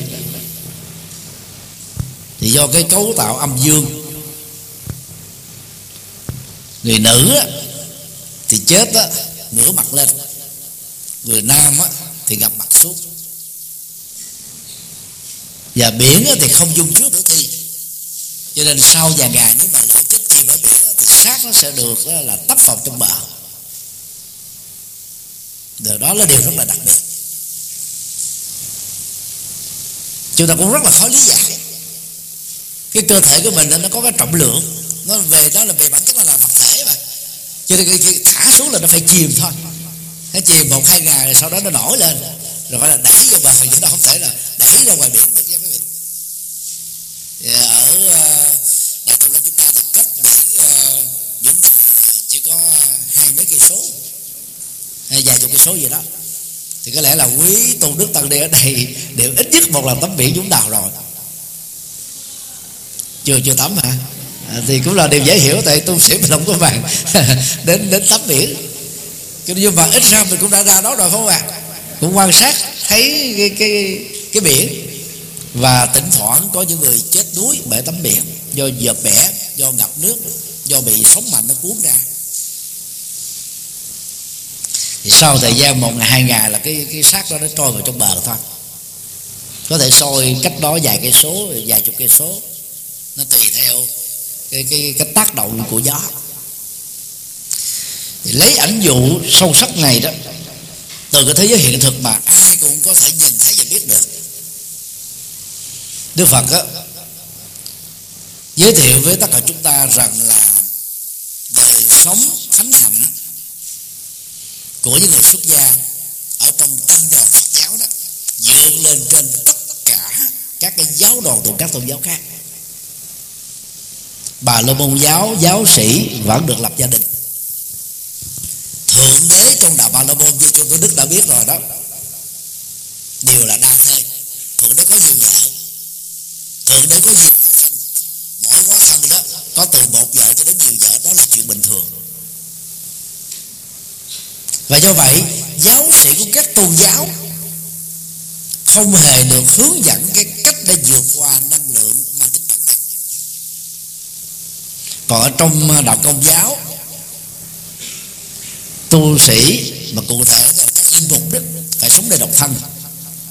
thì do cái cấu tạo âm dương. Người nữ á, thì chết á, nửa mặt lên. Người nam á, thì gặp mặt xuống. Và biển á, thì không dung chứa tử thi cho nên sau vài ngày nếu mà lỡ chết chìm ở biển á, thì xác nó sẽ được á, là tấp vào trong bờ. Điều đó là điều rất là đặc biệt. Chúng ta cũng rất là khó lý giải. Cái cơ thể của mình nó có cái trọng lượng. Nó về đó là về bản chất là, là vật thể mà. Cho nên khi thả xuống là nó phải chìm thôi. Nó chìm một hai ngày rồi sau đó nó nổi lên. Rồi phải là đẩy vô bờ chứ nó không thể là đẩy ra ngoài biển được nha quý vị. Ở ờ, đại tụ là chúng ta thì cách biển vũng tàu chỉ có hai mấy cây số. Hay vài chục cây số gì đó thì có lẽ là quý tôn đức tăng đi ở đây đều ít nhất một lần tắm biển chúng đào rồi. Chưa chưa tắm hả? À, thì cũng là điều dễ hiểu tại tu sĩ mình không có bàn đến đến tắm biển. Nhưng mà ít ra mình cũng đã ra đó rồi không ạ? À? cũng quan sát thấy cái cái cái biển. Và thỉnh thoảng có những người chết đuối bởi tắm biển. Do dợp bẻ do ngập nước do bị sóng mạnh nó cuốn ra thì sau thời gian một ngày hai ngày là cái cái xác đó nó trôi vào trong bờ thôi. Có thể sôi cách đó vài cây số vài chục cây số. Nó tùy theo cái cái cái tác động của gió. Thì lấy ảnh dụ sâu sắc này đó từ cái thế giới hiện thực mà ai cũng có thể nhìn thấy và biết được. Đức Phật đó, giới thiệu với tất cả chúng ta rằng là đời sống thánh hạnh của những người xuất gia ở trong tăng đoàn Phật giáo đó vượt lên trên tất cả các cái giáo đoàn thuộc các tôn giáo khác. Bà la môn giáo giáo sĩ vẫn được lập gia đình. Thượng đế trong đạo bà la môn, như chúng tôi đức đã biết rồi đó, đều là đa thê thượng đế có nhiều vợ thượng đế có nhiều quá thân mỗi quá thân đó có từ một vợ cho đến nhiều vợ đó là chuyện bình thường và do vậy, giáo sĩ của các tôn giáo không hề được hướng dẫn cái cách để vượt qua năng lượng mang tính bản năng còn ở trong ờ, đạo công giáo, tu sĩ mà cụ thể là các linh mục đó phải sống đời độc thân.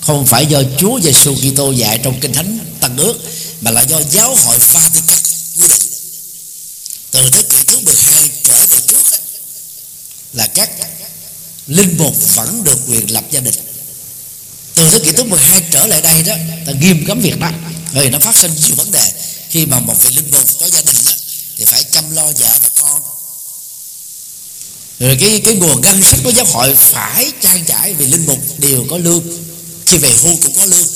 Không phải do Chúa Giêsu Kitô dạy trong kinh thánh Tân ước, mà là do giáo hội Vatican quy định. Từ thế kỷ thứ 12 trở về trước là các linh mục vẫn được quyền lập gia đình. Từ thế kỷ thứ 12 trở lại đây đó ta nghiêm cấm việc đó. Vì nó phát sinh nhiều vấn đề. Khi mà một vị linh mục có gia đình đó, thì phải chăm lo vợ và con. Rồi cái cái nguồn ngân sách của giáo hội phải trang trải vì linh mục đều có lương. Khi về hưu cũng có lương.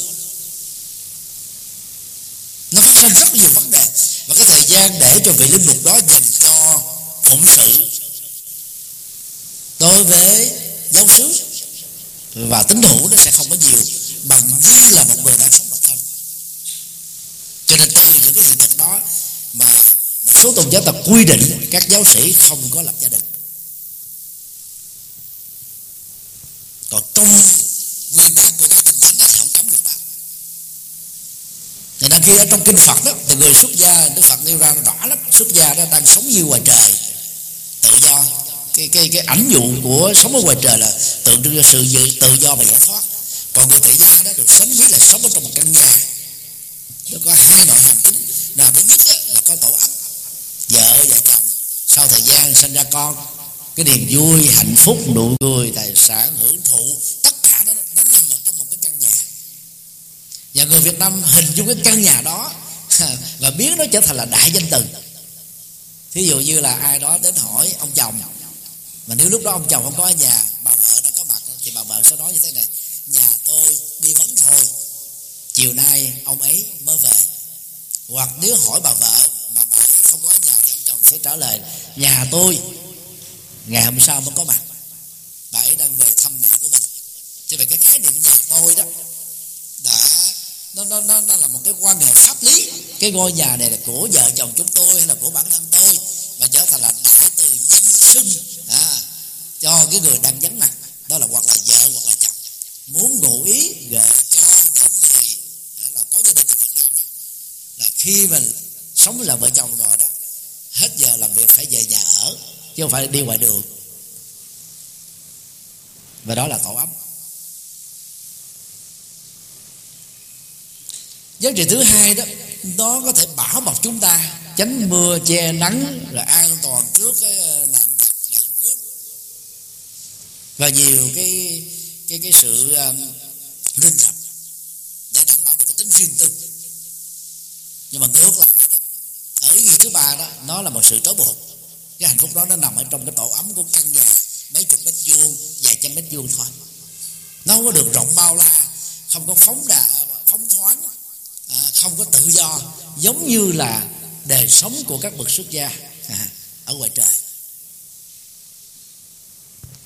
Nó phát sinh rất nhiều vấn đề. Và cái thời gian để cho vị linh mục đó dành cho phụng sự đối với giáo xứ và tín hữu nó sẽ không có nhiều, bằng như là một người đang sống độc thân. Cho nên từ những cái hiện thực đó mà một số tôn giáo tập quy định, các giáo sĩ không có lập gia đình. Còn trong nguyên tắc của các kinh thánh là không cấm việc đó thì nên khi ở trong kinh Phật đó thì người xuất gia Đức Phật nêu ra rõ lắm, xuất gia đó đang sống như ngoài trời, tự do cái cái cái ảnh dụ của sống ở ngoài trời là tượng trưng cho sự tự do và giải thoát. Còn người tại gia đó được sánh với là sống ở trong một căn nhà. Nó có hai nội hàm chính là thứ nhất là có tổ ấm, vợ và chồng. Sau thời gian sinh ra con, cái niềm vui, hạnh phúc, nụ cười, tài sản, hưởng thụ, tất cả đó nó nằm ở trong một cái căn nhà. Và người Việt Nam hình dung cái căn nhà đó và biến nó trở thành là đại danh từ. Thí dụ như là ai đó đến hỏi ông chồng mà nếu lúc đó ông chồng không có ở nhà bà vợ đang có mặt thì bà vợ sẽ nói như thế này nhà tôi đi vắng thôi chiều nay ông ấy mới về. Hoặc nếu hỏi bà vợ mà bà ấy không có ở nhà thì ông chồng sẽ trả lời nhà tôi ngày hôm sau mới có mặt. Bà ấy đang về thăm mẹ của mình. Cho vậy cái khái niệm nhà tôi đó đã nó, nó, nó, nó là một cái quan hệ pháp lý. Cái ngôi nhà này là của vợ chồng chúng tôi hay là của bản thân tôi? Mà trở thành là đại từ nhân sinh cho cái người đang vắng mặt. Đó là hoặc là vợ, hoặc là chồng. Muốn ngụ ý gợi cho những người là có gia đình ở Việt Nam đó là khi mình sống là vợ chồng rồi đó, hết giờ làm việc phải về nhà ở, chứ không phải đi ngoài đường. Và đó là tổ ấm. Giá trị thứ hai đó, nó có thể bảo bọc chúng ta, tránh mưa che nắng, rồi an toàn trước cái ờ, nạn và nhiều cái cái cái sự à, um, rình rập để đảm bảo được cái tính riêng tư. Nhưng mà ngược lại đó ở ý nghĩa thứ ba đó nó là một sự trói buộc. Cái hạnh phúc đó nó nằm ở trong cái tổ ấm của căn nhà mấy chục mét vuông vài trăm mét vuông thôi. Nó không có được rộng bao la không có phóng đà phóng thoáng à, không có tự do giống như là đời sống của các bậc xuất gia à, ở ngoài trời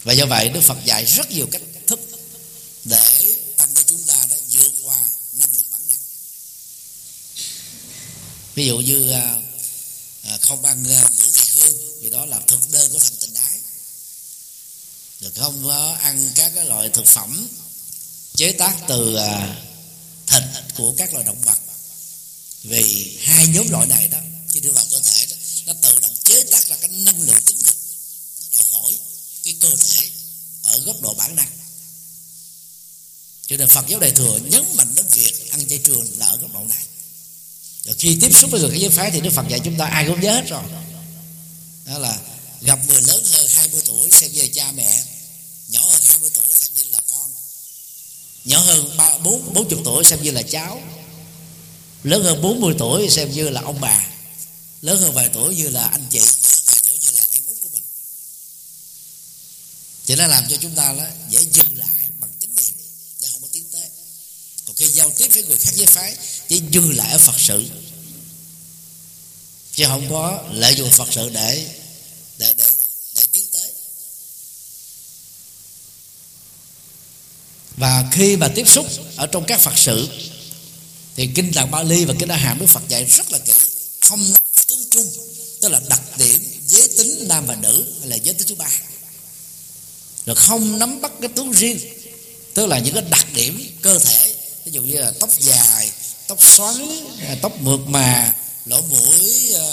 và do vậy đức phật dạy rất nhiều cách thức để tăng cho chúng ta đã vượt qua năng lực bản năng. Ví dụ như à, à, không ăn à, ngũ vị hương thì đó là thực đơn của thành tình ái. Được không ăn các cái loại thực phẩm chế tác từ thịt của các loài động vật. Vì hai nhóm loại này đó khi đưa vào cơ thể đó, nó tự động chế tác ra cái năng lượng tính dục nó đòi hỏi cái cơ thể ở góc độ bản năng. Cho nên Phật giáo Đại thừa nhấn mạnh đến việc ăn chay trường là ở góc độ này. Rồi khi tiếp xúc với người khác giới phái thì Đức Phật dạy chúng ta ai cũng nhớ hết rồi. Đó là gặp người lớn hơn 20 tuổi xem như cha mẹ, nhỏ hơn 20 tuổi xem như là con, nhỏ hơn ba, bốn bốn chục tuổi xem như là cháu, lớn hơn 40 tuổi xem như là ông bà, lớn hơn vài tuổi như là anh chị nhỏ hơn vài tuổi như là em út của mình thì nó làm cho chúng ta đó dễ dừng lại bằng chánh niệm. Để không có tiến tới. Còn khi giao tiếp với người khác giới phái, chỉ dừng lại ở phật sự. Chứ không có lợi dụng phật sự để để để để tiến tới. Và khi mà tiếp xúc ở trong các phật sự, thì kinh tạng Bali và kinh A Hàm Đức Phật dạy rất là kỹ. Không nói tướng chung, tức là đặc điểm, giới tính nam và nữ, hay là giới tính thứ ba rồi không nắm bắt cái tướng riêng. Tức là những cái đặc điểm cơ thể. Ví dụ như là tóc dài, tóc xoắn à, tóc mượt mà, lỗ mũi à,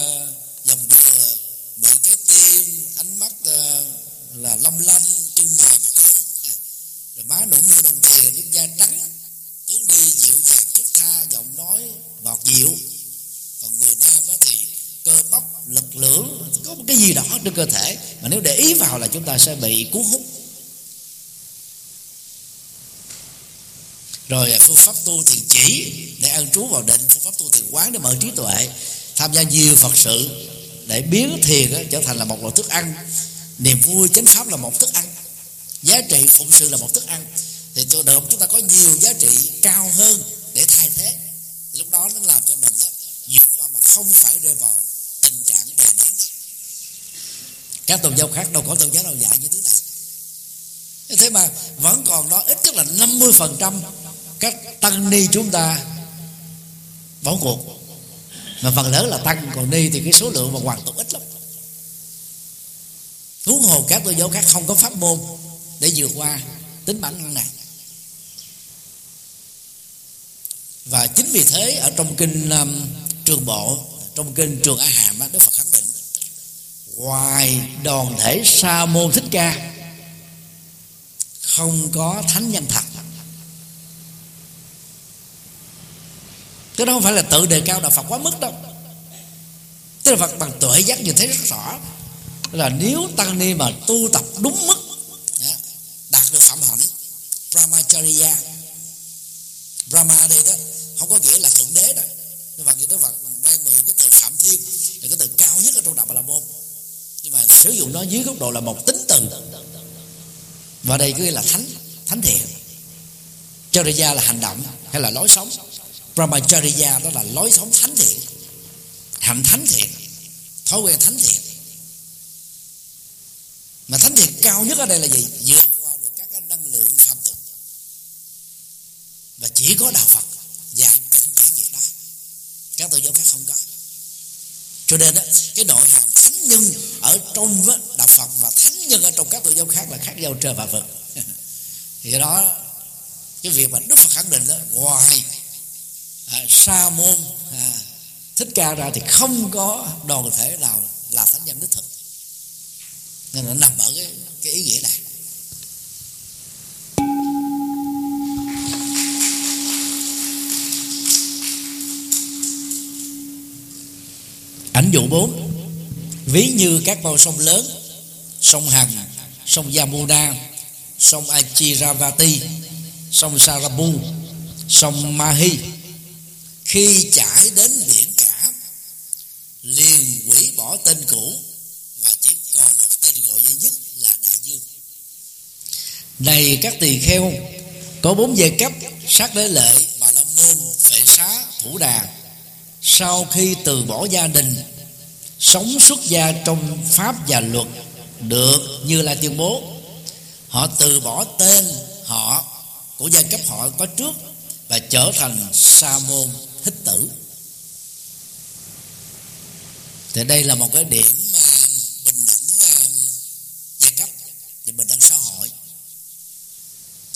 dòng dừa miệng trái tim, ánh mắt à, là long lanh chân mày một con rồi má nũng như đồng tiền, nước da trắng. Tướng đi dịu dàng thức tha, giọng nói ngọt dịu. Còn người nam thì cơ bắp lực lưỡng. Có một cái gì đó trên cơ thể. Mà nếu để ý vào là chúng ta sẽ bị cuốn hút rồi à, phương pháp tu thiền chỉ. Để ăn trú vào định, phương pháp tu thiền quán để mở trí tuệ. Tham gia nhiều phật sự để biến thiền trở thành là một loại thức ăn. Niềm vui, chánh pháp là một thức ăn. Giá trị phụng sự là một thức ăn. Thì tôi được chúng ta có nhiều giá trị cao hơn để thay thế. Thì lúc đó nó làm cho mình đó vượt qua mà không phải rơi vào tình trạng đề nén. Các tôn giáo khác đâu có tôn giáo nào dạy như thứ này. Thế mà vẫn còn đó, ít nhất là 50 phần trăm các tăng ni chúng ta bỏ cuộc. Mà phần lớn là tăng còn ni thì cái số lượng mà hoàn toàn ít lắm. Huống hồ các tôn giáo khác không có pháp môn để vượt qua tính bản năng này. Và chính vì thế ở trong kinh um, trường bộ trong kinh trường a hàm đó, đức phật khẳng định ngoài đoàn thể sa môn thích ca không có thánh nhân thật. Cái đó không phải là tự đề cao đạo phật quá mức đâu. Tức là phật bằng tuệ giác nhìn thấy rất rõ. Là nếu tăng ni mà tu tập đúng mức đạt được phạm hạnh, brahmacharya brahma đây đó, không có nghĩa là thượng đế đó. Đức Phật Đức Phật đây mượn cái từ phạm thiên, là cái từ cao nhất ở trong đạo Bà La Môn. Nhưng mà sử dụng nó dưới góc độ là một tính từ. Và đây cứ là thánh thánh thiện. Chariya là hành động hay là lối sống. Brahmacharya đó là lối sống thánh thiện hạnh thánh thiện thói quen thánh thiện. Mà thánh thiện cao nhất ở đây là gì? Vượt qua được các cái năng lượng tham tục và chỉ có đạo Phật dạy cặn kẽ việc đó. Các tôn giáo khác không có. Cho nên đó, cái nội hàm thánh nhân ở trong đạo Phật và thánh nhân ở trong các tôn giáo khác là khác nhau trời và vực. Thì đó cái việc mà Đức Phật khẳng định đó ngoài à, sa môn à, thích ca ra thì không có đoàn thể nào là thánh nhân đích thực. Nên nó nằm ở cái, cái ý nghĩa này. Ảnh dụ bốn ví như các con sông lớn sông hằng sông yamuna sông achiravati sông sarabu sông mahi khi chảy đến biển cả, liền quỷ bỏ tên cũ và chỉ còn một tên gọi duy nhất là đại dương. Này các tỳ kheo, có bốn giai cấp, sát đế lệ, bà la môn, phệ xá, thủ đà. Sau khi từ bỏ gia đình, sống xuất gia trong pháp và luật được như là tuyên bố, họ từ bỏ tên họ của giai cấp họ có trước và trở thành sa môn thích tử. Thì đây là một cái điểm à, bình đẳng à, giai cấp và bình đẳng xã hội.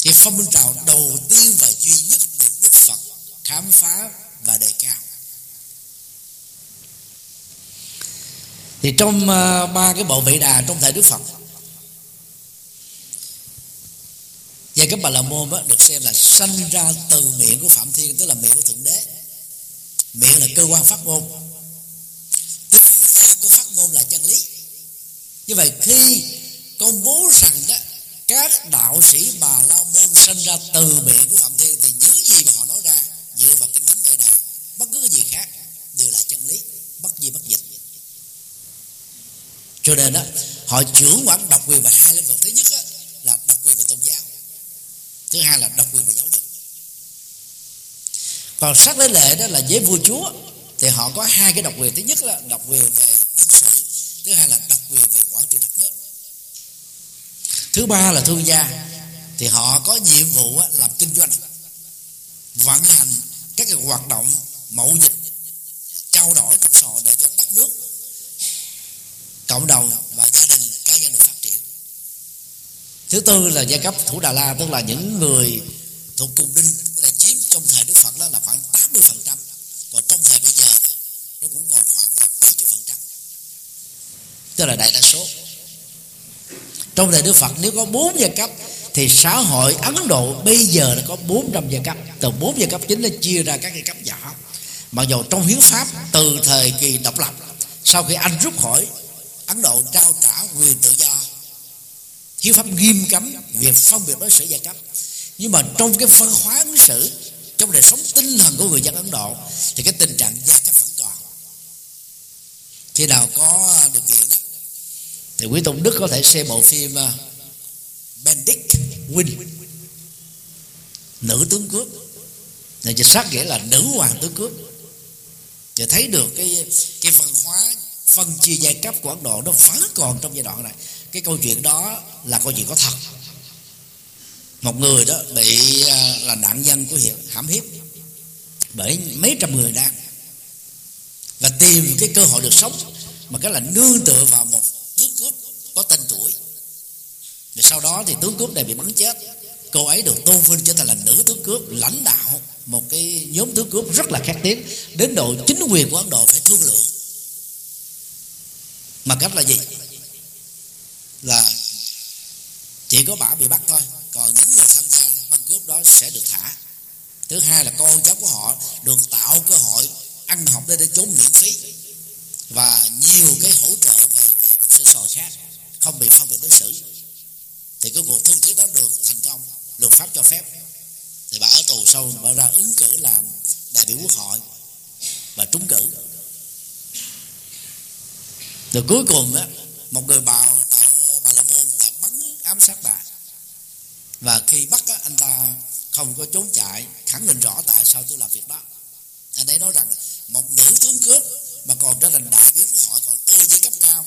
Cái phong trào đầu tiên và duy nhất được đức phật khám phá và đề cao. Thì trong uh, ba cái bộ vị đà trong thời đức phật giai cấp bà la môn đó, được xem là sanh ra từ miệng của phạm thiên tức là miệng của thượng đế miệng là cơ quan phát ngôn. Tinh hoa của phát ngôn là chân lý. Như vậy khi công bố rằng đó các đạo sĩ bà la môn sinh ra từ miệng của phạm thiên thì những gì mà họ nói ra dựa vào kinh thánh vệ đà bất cứ cái gì khác đều là chân lý bất di bất dịch. Cho nên đó họ trưởng quản độc quyền về hai lĩnh vực. Thứ nhất đó, là độc quyền về tôn giáo. Thứ hai là độc quyền về giáo dục còn sát lấy lệ đó là với vua chúa. Thì họ có hai cái độc quyền. Thứ nhất là độc quyền về quân sự thứ hai là độc quyền về quản trị đất nước. Thứ ba là thương gia. Thì họ có nhiệm vụ làm kinh doanh, vận hành các cái hoạt động mậu dịch, trao đổi trong sò để cho đất nước, cộng đồng và gia đình cá nhân được phát triển. Thứ tư là giai cấp thủ đà la, tức là những người thuộc cùng đinh tức là chiếm trong thời đó là khoảng 80 phần trăm. Còn trong thời bây giờ đó, nó cũng còn khoảng 70 phần trăm. Tức là đại đa số. Trong thời đức phật nếu có bốn giai cấp thì xã hội ấn độ bây giờ là có 400 giai cấp. Từ bốn giai cấp chính là chia ra các giai cấp nhỏ. Mặc dù trong hiến pháp từ thời kỳ độc lập sau khi anh rút khỏi ấn độ trao trả quyền tự do. Hiến pháp nghiêm cấm việc phân biệt đối xử giai cấp. Nhưng mà trong cái văn hóa ứng xử trong đời sống tinh thần của người dân ấn độ, thì cái tình trạng giai cấp vẫn còn khi nào có điều kiện đó, thì quý tôn đức có thể xem bộ phim ờ, Benedict Win nữ tướng cướp. Này chỉ sát nghĩa là nữ hoàng tướng cướp. Để thấy được cái cái văn hóa phân chia giai cấp của ấn độ nó vẫn còn trong giai đoạn này. Cái câu chuyện đó là câu chuyện có thật một người đó bị à, là nạn nhân của hiệp hãm hiếp bởi mấy trăm người đang và tìm cái cơ hội được sống, mà cái là nương tựa vào một tướng cướp có tên tuổi. Và sau đó thì tướng cướp này bị bắn chết. Cô ấy được tôn vinh trở thành là nữ tướng cướp, lãnh đạo một cái nhóm tướng cướp rất là khét tiếng, đến độ chính quyền của ấn độ phải thương lượng. Mà cách là gì? Là chỉ có bảo bị bắt thôi. Còn những người tham gia băng cướp đó sẽ được thả. Thứ hai là con cháu của họ được tạo cơ hội ăn học để, để trốn miễn phí. Và nhiều cái hỗ trợ về, về ăn sơ sò khác không bị phân biệt đối xử. Thì cái cuộc thương thuyết đó được thành công luật pháp cho phép. Thì bà ở tù sau bà ra ứng cử làm đại biểu quốc hội và trúng cử. Rồi cuối cùng á một người bảo ám sát bà. Và khi bắt á, anh ta không có trốn chạy khẳng định rõ tại sao tôi làm việc đó. Anh ấy nói rằng một nữ tướng cướp mà còn trở thành đại biểu của họ còn tôi với cấp cao.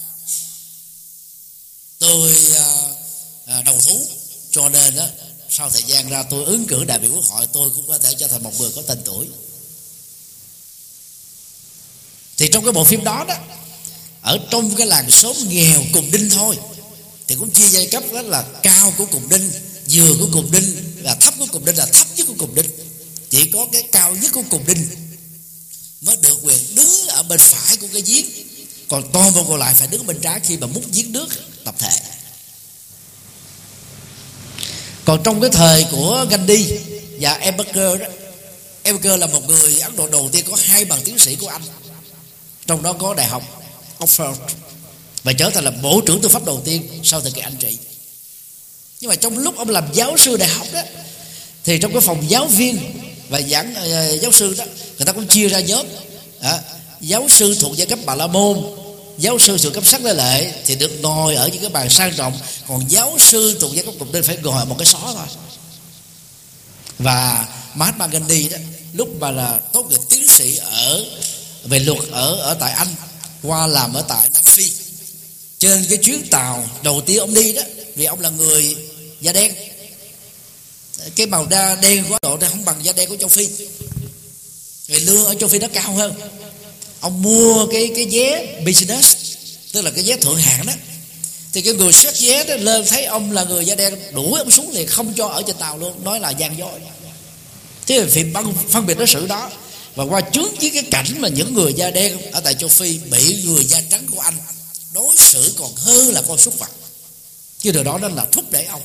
Tôi à, à, đầu thú cho nên đó sau thời gian ra tôi ứng cử đại biểu quốc hội tôi cũng có thể trở thành một người có tên tuổi. Thì trong cái bộ phim đó đó ở trong cái làng xóm nghèo cùng đinh thôi thì cũng chia giai cấp đó là cao của cùng đinh, vừa của cùng đinh, là thấp của cùng đinh, là thấp nhất của cùng đinh. Chỉ có cái cao nhất của cùng đinh mới được quyền đứng ở bên phải của cái giếng. Còn toàn bộ còn lại phải đứng bên trái khi mà múc giếng nước tập thể. Còn trong cái thời của Gandhi và Ambedkar đó Ambedkar là một người Ấn Độ đầu tiên có hai bằng tiến sĩ của Anh. Trong đó có đại học Oxford và trở thành là bộ trưởng tư pháp đầu tiên sau thời kỳ anh trị nhưng mà trong lúc ông làm giáo sư đại học đó thì trong cái phòng giáo viên và giảng uh, giáo sư đó người ta cũng chia ra nhóm. À, giáo sư thuộc giai cấp bà la môn giáo sư thuộc cấp sắc lê lệ thì được ngồi ở những cái bàn sang trọng còn giáo sư thuộc giai cấp cục nên phải ngồi ở một cái xó thôi. Và Mahatma Gandhi đó lúc mà là tốt nghiệp tiến sĩ ở về luật ở ở tại Anh qua làm ở tại Nam Phi trên cái chuyến tàu đầu tiên ông đi đó vì ông là người da đen. Cái màu da đen của độ này không bằng da đen của châu Phi. Người lương ở châu Phi nó cao hơn. Ông mua cái cái vé business tức là cái vé thượng hạng đó. Thì cái người xét vé đó lên thấy ông là người da đen đuổi ông xuống liền không cho ở trên tàu luôn nói là gian dối. Thế thì phân, phân biệt đối xử đó. Và qua trước với cái cảnh mà những người da đen ở tại châu phi bị người da trắng của anh đối xử còn hơn là con súc vật. Chứ điều đó nên là thúc đẩy ông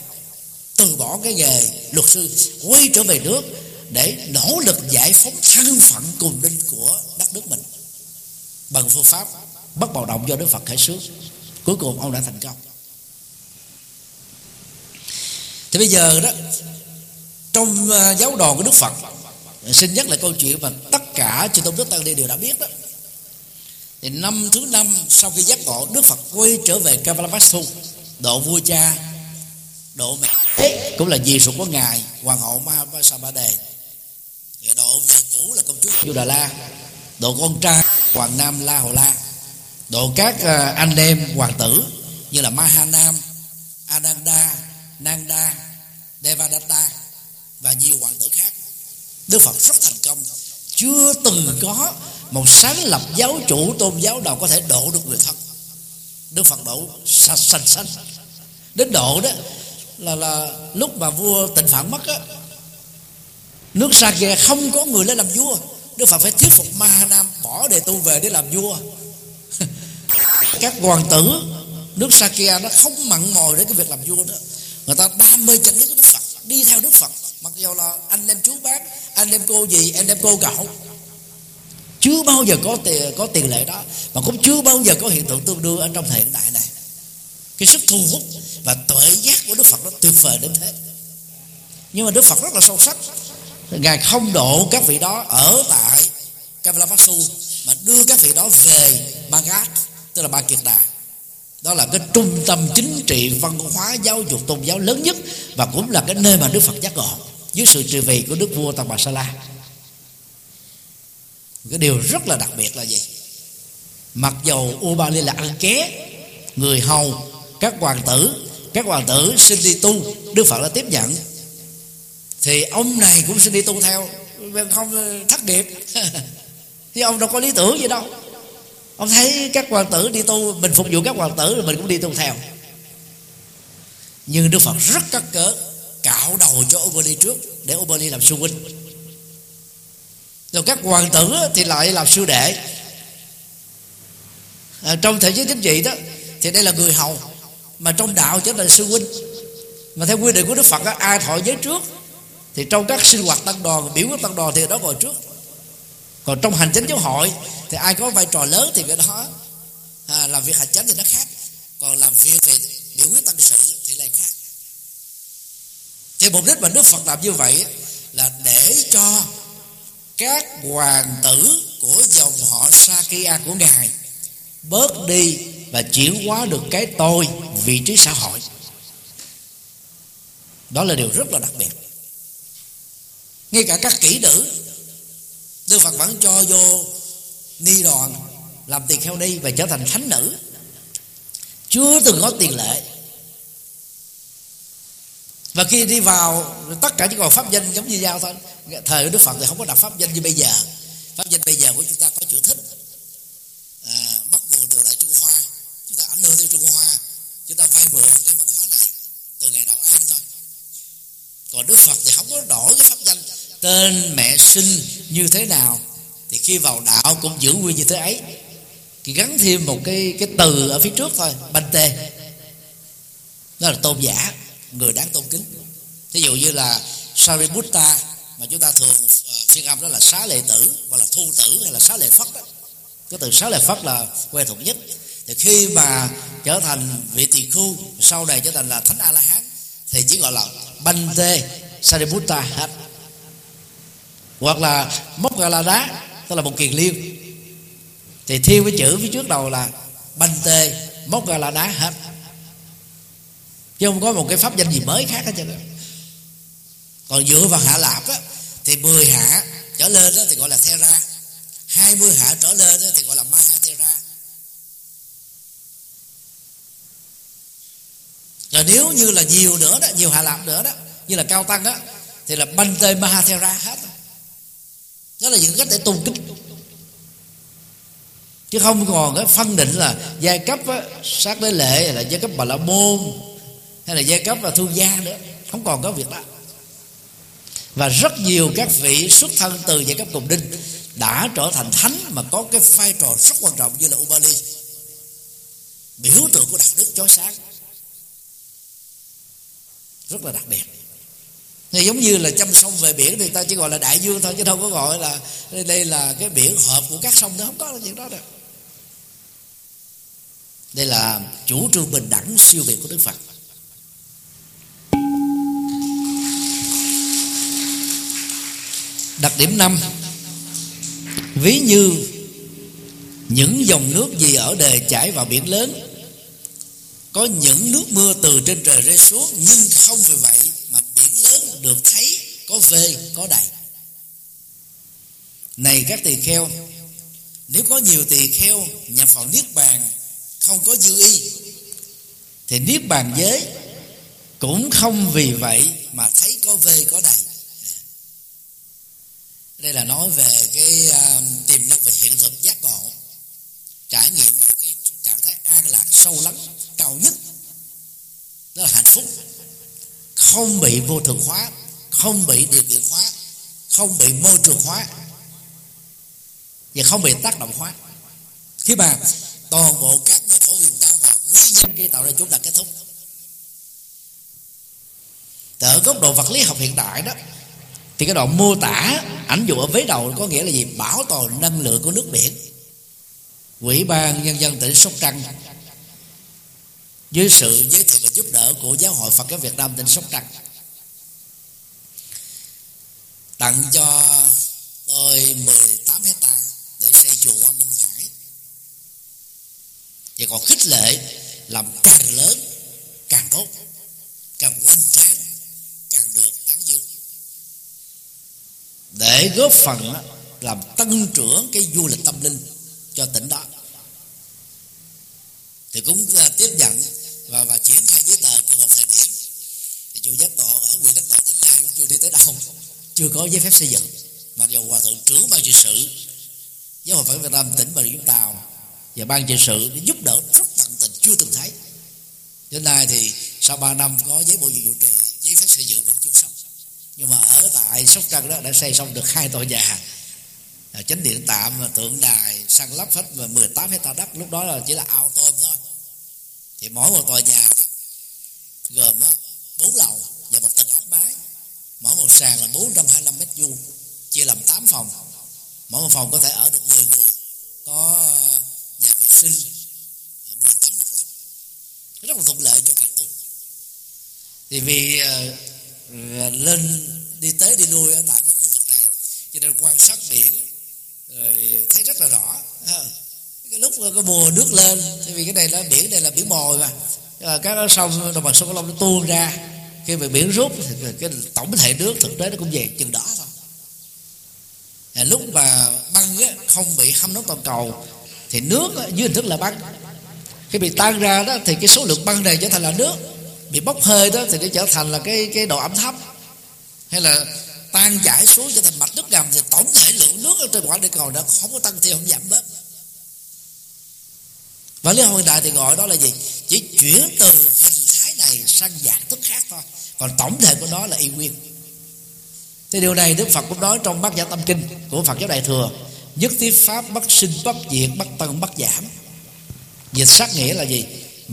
từ bỏ cái nghề luật sư, quay trở về nước để nỗ lực giải phóng thân phận cùng linh của đất nước mình. Bằng phương pháp bất bạo động do đức phật khởi xướng. Cuối cùng ông đã thành công. Thì bây giờ đó, trong à, giáo đoàn của đức phật, xin nhắc lại câu chuyện mà tất cả chư tôn đức tăng đi đều đã biết đó thì năm thứ năm sau khi giác ngộ đức phật quay trở về Kavalavastu độ vua cha độ mẹ. Ê, cũng là dì ruột của ngài hoàng hậu ma sa ba đề độ mẹ cũ là công chúa Chu Đà La độ con trai hoàng nam La Hồ La độ các à, anh em hoàng tử như là Mahanam Ananda Nanda Devadatta và nhiều hoàng tử khác. Đức Phật rất thành công chưa từng có một sáng lập giáo chủ, tôn giáo nào có thể độ được người thân? Đức Phật độ sạch sạch sanh. Đến độ đó là là lúc mà vua tịnh phạn mất á, nước Sakya không có người lên làm vua. Đức Phật phải thuyết phục Ma Nam bỏ đề tu về để làm vua. Các hoàng tử, nước Sakya nó không mặn mòi để cái việc làm vua đó người ta đam mê chân lý của Đức Phật, đi theo Đức Phật. Mặc dù là anh em chú bác, anh em cô gì anh em cô cậu chưa bao giờ có tiền có tiền lệ đó. Mà cũng chưa bao giờ có hiện tượng tương đương ở trong thời hiện đại này. Cái sức thu hút và tuệ giác của Đức Phật nó tuyệt vời đến thế. Nhưng mà Đức Phật rất là sâu sắc. Ngài không độ các vị đó ở tại Kavalavastu mà đưa các vị đó về Magad tức là Ba Kiệt Đà. Đó là cái trung tâm chính trị văn hóa giáo dục tôn giáo lớn nhất và cũng là cái nơi mà Đức Phật giác ngộ dưới sự trị vì của Đức vua Tăng Bà Sa La cái điều rất là đặc biệt là gì? Mặc dầu Ubali là ăn ké, người hầu, các hoàng tử, các hoàng tử xin đi tu, Đức Phật đã tiếp nhận. Thì ông này cũng xin đi tu theo. Không ờ, thất nghiệp. Thì ông đâu có lý tưởng gì đâu. Ông thấy các hoàng tử đi tu, mình phục vụ các hoàng tử rồi mình cũng đi tu theo. Nhưng đức phật rất cắt cớ cạo đầu cho Obali trước để Obali làm sư huynh rồi các hoàng tử thì lại làm sư đệ. À, trong thể chế chính trị đó thì đây là người hầu. Mà trong đạo trở thành sư huynh. Mà theo quy định của đức phật đó, ai thọ giới trước thì trong các sinh hoạt tăng đoàn biểu của tăng đoàn thì đó ngồi trước. Còn trong hành chính giáo hội thì ai có vai trò lớn thì cái đó à, làm việc hành chính thì nó khác. Còn làm việc về biểu quyết tăng sự thì lại khác. Thì mục đích mà đức phật làm như vậy là để cho các hoàng tử của dòng họ Sakya của ngài bớt đi và chuyển hóa được cái tôi vị trí xã hội. Đó là điều rất là đặc biệt. Ngay cả các kỹ nữ, Đức Phật vẫn cho vô ni đoàn làm tiền heo ni và trở thành thánh nữ. Chưa từng có tiền lệ và khi đi vào tất cả chỉ còn pháp danh giống như nhau thôi. Thời đức phật thì không có đặt pháp danh như bây giờ. Pháp danh bây giờ của chúng ta có chữ thích. À, bắt nguồn từ đại trung hoa. Chúng ta ảnh hưởng từ trung hoa. Chúng ta vay mượn cái văn hóa này từ ngày đầu an thôi. Còn đức phật thì không có đổi cái pháp danh tên mẹ sinh như thế nào. Thì khi vào đạo cũng giữ nguyên như thế ấy. Thì gắn thêm một cái cái từ ở phía trước thôi banh tê. Đó là tôn giả người đáng tôn kính. Thí dụ như là Sariputta mà chúng ta thường ờ, uh, phiên âm đó là xá lệ tử hoặc là thu tử hay là xá lệ phất đó. Cái từ xá lệ phất là quen thuộc nhất. Thì khi mà trở thành vị tỳ khu sau này trở thành là thánh a la hán thì chỉ gọi là banh tê Sariputta hết. Hoặc là mốc gà la đá tức là một kiền liên. Thì thiêu cái chữ phía trước đầu là banh tê Móc-gà-la-ná hết chứ không có một cái pháp danh gì mới khác hết trơn còn dựa vào hạ lạp á thì 10 hạ trở lên đó thì gọi là thera. 20 hạ trở lên đó thì gọi là mahathera. Rồi nếu như là nhiều nữa đó nhiều hạ lạp nữa đó như là cao tăng đó thì là bante mahathera hết đó là những cách để tôn kích chứ không còn cái phân định là giai cấp á, sát đế lệ là giai cấp bà la môn hay là giai cấp là thương gia nữa. Không còn có việc đó. Và rất nhiều các vị xuất thân từ giai cấp cùng đinh đã trở thành thánh mà có cái vai trò rất quan trọng như là Ubali. Biểu tượng của đạo đức chói sáng. Rất là đặc biệt. Thì giống như là chăm sông về biển thì ta chỉ gọi là đại dương thôi, chứ đâu có gọi là đây là cái biển hợp của các sông đó không có chuyện đó đâu. Đây là chủ trương bình đẳng siêu việt của đức phật. Đặc điểm năm. Ví như những dòng nước gì ở đề chảy vào biển lớn. Có những nước mưa từ trên trời rơi xuống, nhưng không vì vậy mà biển lớn được thấy, có vê, có đầy này các tỳ kheo, nếu có nhiều tỳ kheo nhập vào niết bàn không có dư y, thì niết bàn giới cũng không vì vậy mà thấy có vê, có đầy đây là nói về cái uh, tiềm năng về hiện thực giác ngộ trải nghiệm cái trạng thái an lạc sâu lắng cao nhất. Đó là hạnh phúc. Không bị vô thường hóa không bị điều kiện hóa không bị môi trường hóa và không bị tác động hóa. Khi mà toàn bộ các nỗi khổ niềm đau và nguyên nhân gây tạo ra chúng là kết thúc. Từ ở góc độ vật lý học hiện đại đó thì cái đoạn mô tả ảnh dụ ở vế đầu có nghĩa là gì? Bảo tồn năng lượng của nước biển. Quỹ ban nhân dân tỉnh sóc trăng dưới sự giới thiệu và giúp đỡ của giáo hội phật giáo việt nam tỉnh sóc trăng tặng cho tôi 18 hecta để xây chùa quan Nam Hải. Và còn khích lệ làm càng lớn, càng tốt, càng hoành tráng càng được tán dương để góp phần làm tăng trưởng cái du lịch tâm linh cho tỉnh đó. Thì cũng à, tiếp nhận và và triển khai giấy tờ của một thời điểm. Thì chùa giác ngộ ở huyện đất ngộ đến nay chưa đi tới đâu, chưa có giấy phép xây dựng. Mặc dù hòa thượng trưởng ban trị sự, giáo hội phật việt nam tỉnh bà rịa vũng tàu và ban trị sự để giúp đỡ rất tận tình, chưa từng thấy. Đến nay thì sau 3 năm có giấy bộ dự vụ trì, giấy phép xây dựng vẫn chưa xong nhưng mà ở tại sóc trăng đó, đã xây xong được hai tòa nhà. Chánh điện tạm và tượng đài, săn lắp hết và 18 hecta đất. Lúc đó là chỉ là ao tôm thôi. Thì mỗi một tòa nhà gồm bốn lầu và một tầng áp mái. Mỗi một sàn là 425 mét vuông, chia làm 8 phòng. Mỗi một phòng có thể ở được 10 người, có ờ, nhà vệ sinh ờ, bồn tắm độc lập. Rất là thuận lợi cho việc tu. Thì vì ờ, lên đi tới đi lui ở tại cái khu vực này. Cho nên quan sát biển rồi thấy rất là rõ cái lúc có mùa nước lên vì cái này là biển này là biển mồi mà. Ờ, các sông đồng bằng sông cửu long nó tuôn ra. Khi mà biển rút thì cái tổng thể nước thực tế nó cũng về chừng đó thôi. À, lúc mà băng á, không bị hâm nóng toàn cầu thì nước á, dưới hình thức là băng. Khi bị tan ra đó thì cái số lượng băng này trở thành là nước bị bốc hơi đó, thì nó trở thành là cái cái độ ẩm thấp. Hay là tan chảy xuống trở thành mạch nước ngầm, thì tổng thể lượng nước ở trên quả địa cầu nó không có tăng thêm không giảm bớt. Và lý hiện đại thì gọi đó là gì? Chỉ chuyển từ hình thái này sang dạng thức khác thôi. Còn tổng thể của nó là y nguyên. Thì điều này đức phật cũng nói trong bát nhã tâm kinh của phật giáo đại thừa, nhất thiết pháp bất sinh bất diệt bất tân bất giảm. Dịch sát nghĩa là gì?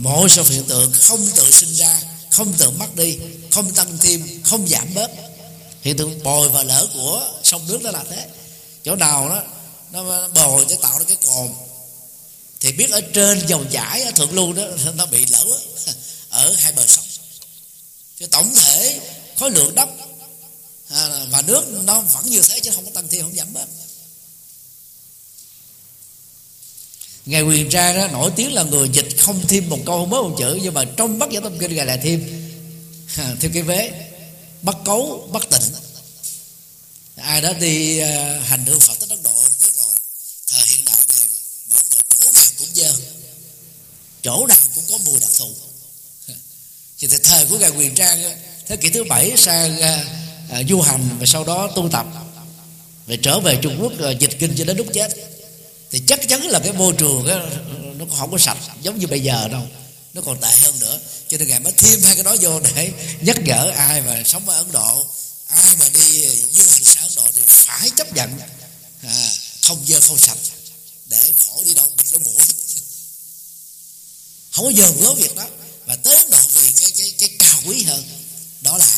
Mọi sự hiện tượng không tự sinh ra, không tự mất đi, không tăng thêm, không giảm bớt. Hiện tượng bồi và lỡ của sông nước đó là thế. Chỗ nào đó, nó bồi để tạo ra cái cồn. Thì biết ở trên dòng chảy ở thượng lưu đó, nó bị lỡ ở hai bờ sông. Cái tổng thể khối lượng đất à, và nước nó vẫn như thế chứ không có tăng thêm, không giảm bớt. Ngài quyền trang đó nổi tiếng là người dịch không thêm một câu mới một chữ nhưng mà trong bắt giả tâm kinh ngài lại thêm. Thêm cái vế. Bắt cấu bắt tịnh. Ai đó đi uh, hành hương phật tích đất độ biết rồi. Thời hiện đại này bản đồ chỗ nào cũng dơ. Chỗ nào cũng có mùi đặc thù. Thì thời của ngài quyền trang thế kỷ thứ bảy sang uh, du hành và sau đó tu tập. Về trở về trung quốc uh, dịch kinh cho đến lúc chết thì chắc chắn là cái môi trường đó, nó không có sạch giống như bây giờ đâu. Nó còn tệ hơn nữa. Cho nên ngài mới thêm hai cái đó vô để nhắc nhở ai mà sống ở ấn độ. Ai mà đi du hành sang ấn độ thì phải chấp nhận. À, không dơ không sạch. Để khổ đi đâu bị nó mũi không có dồn gớm việc đó. Và tới ấn độ vì cái cái cái cao quý hơn. Đó là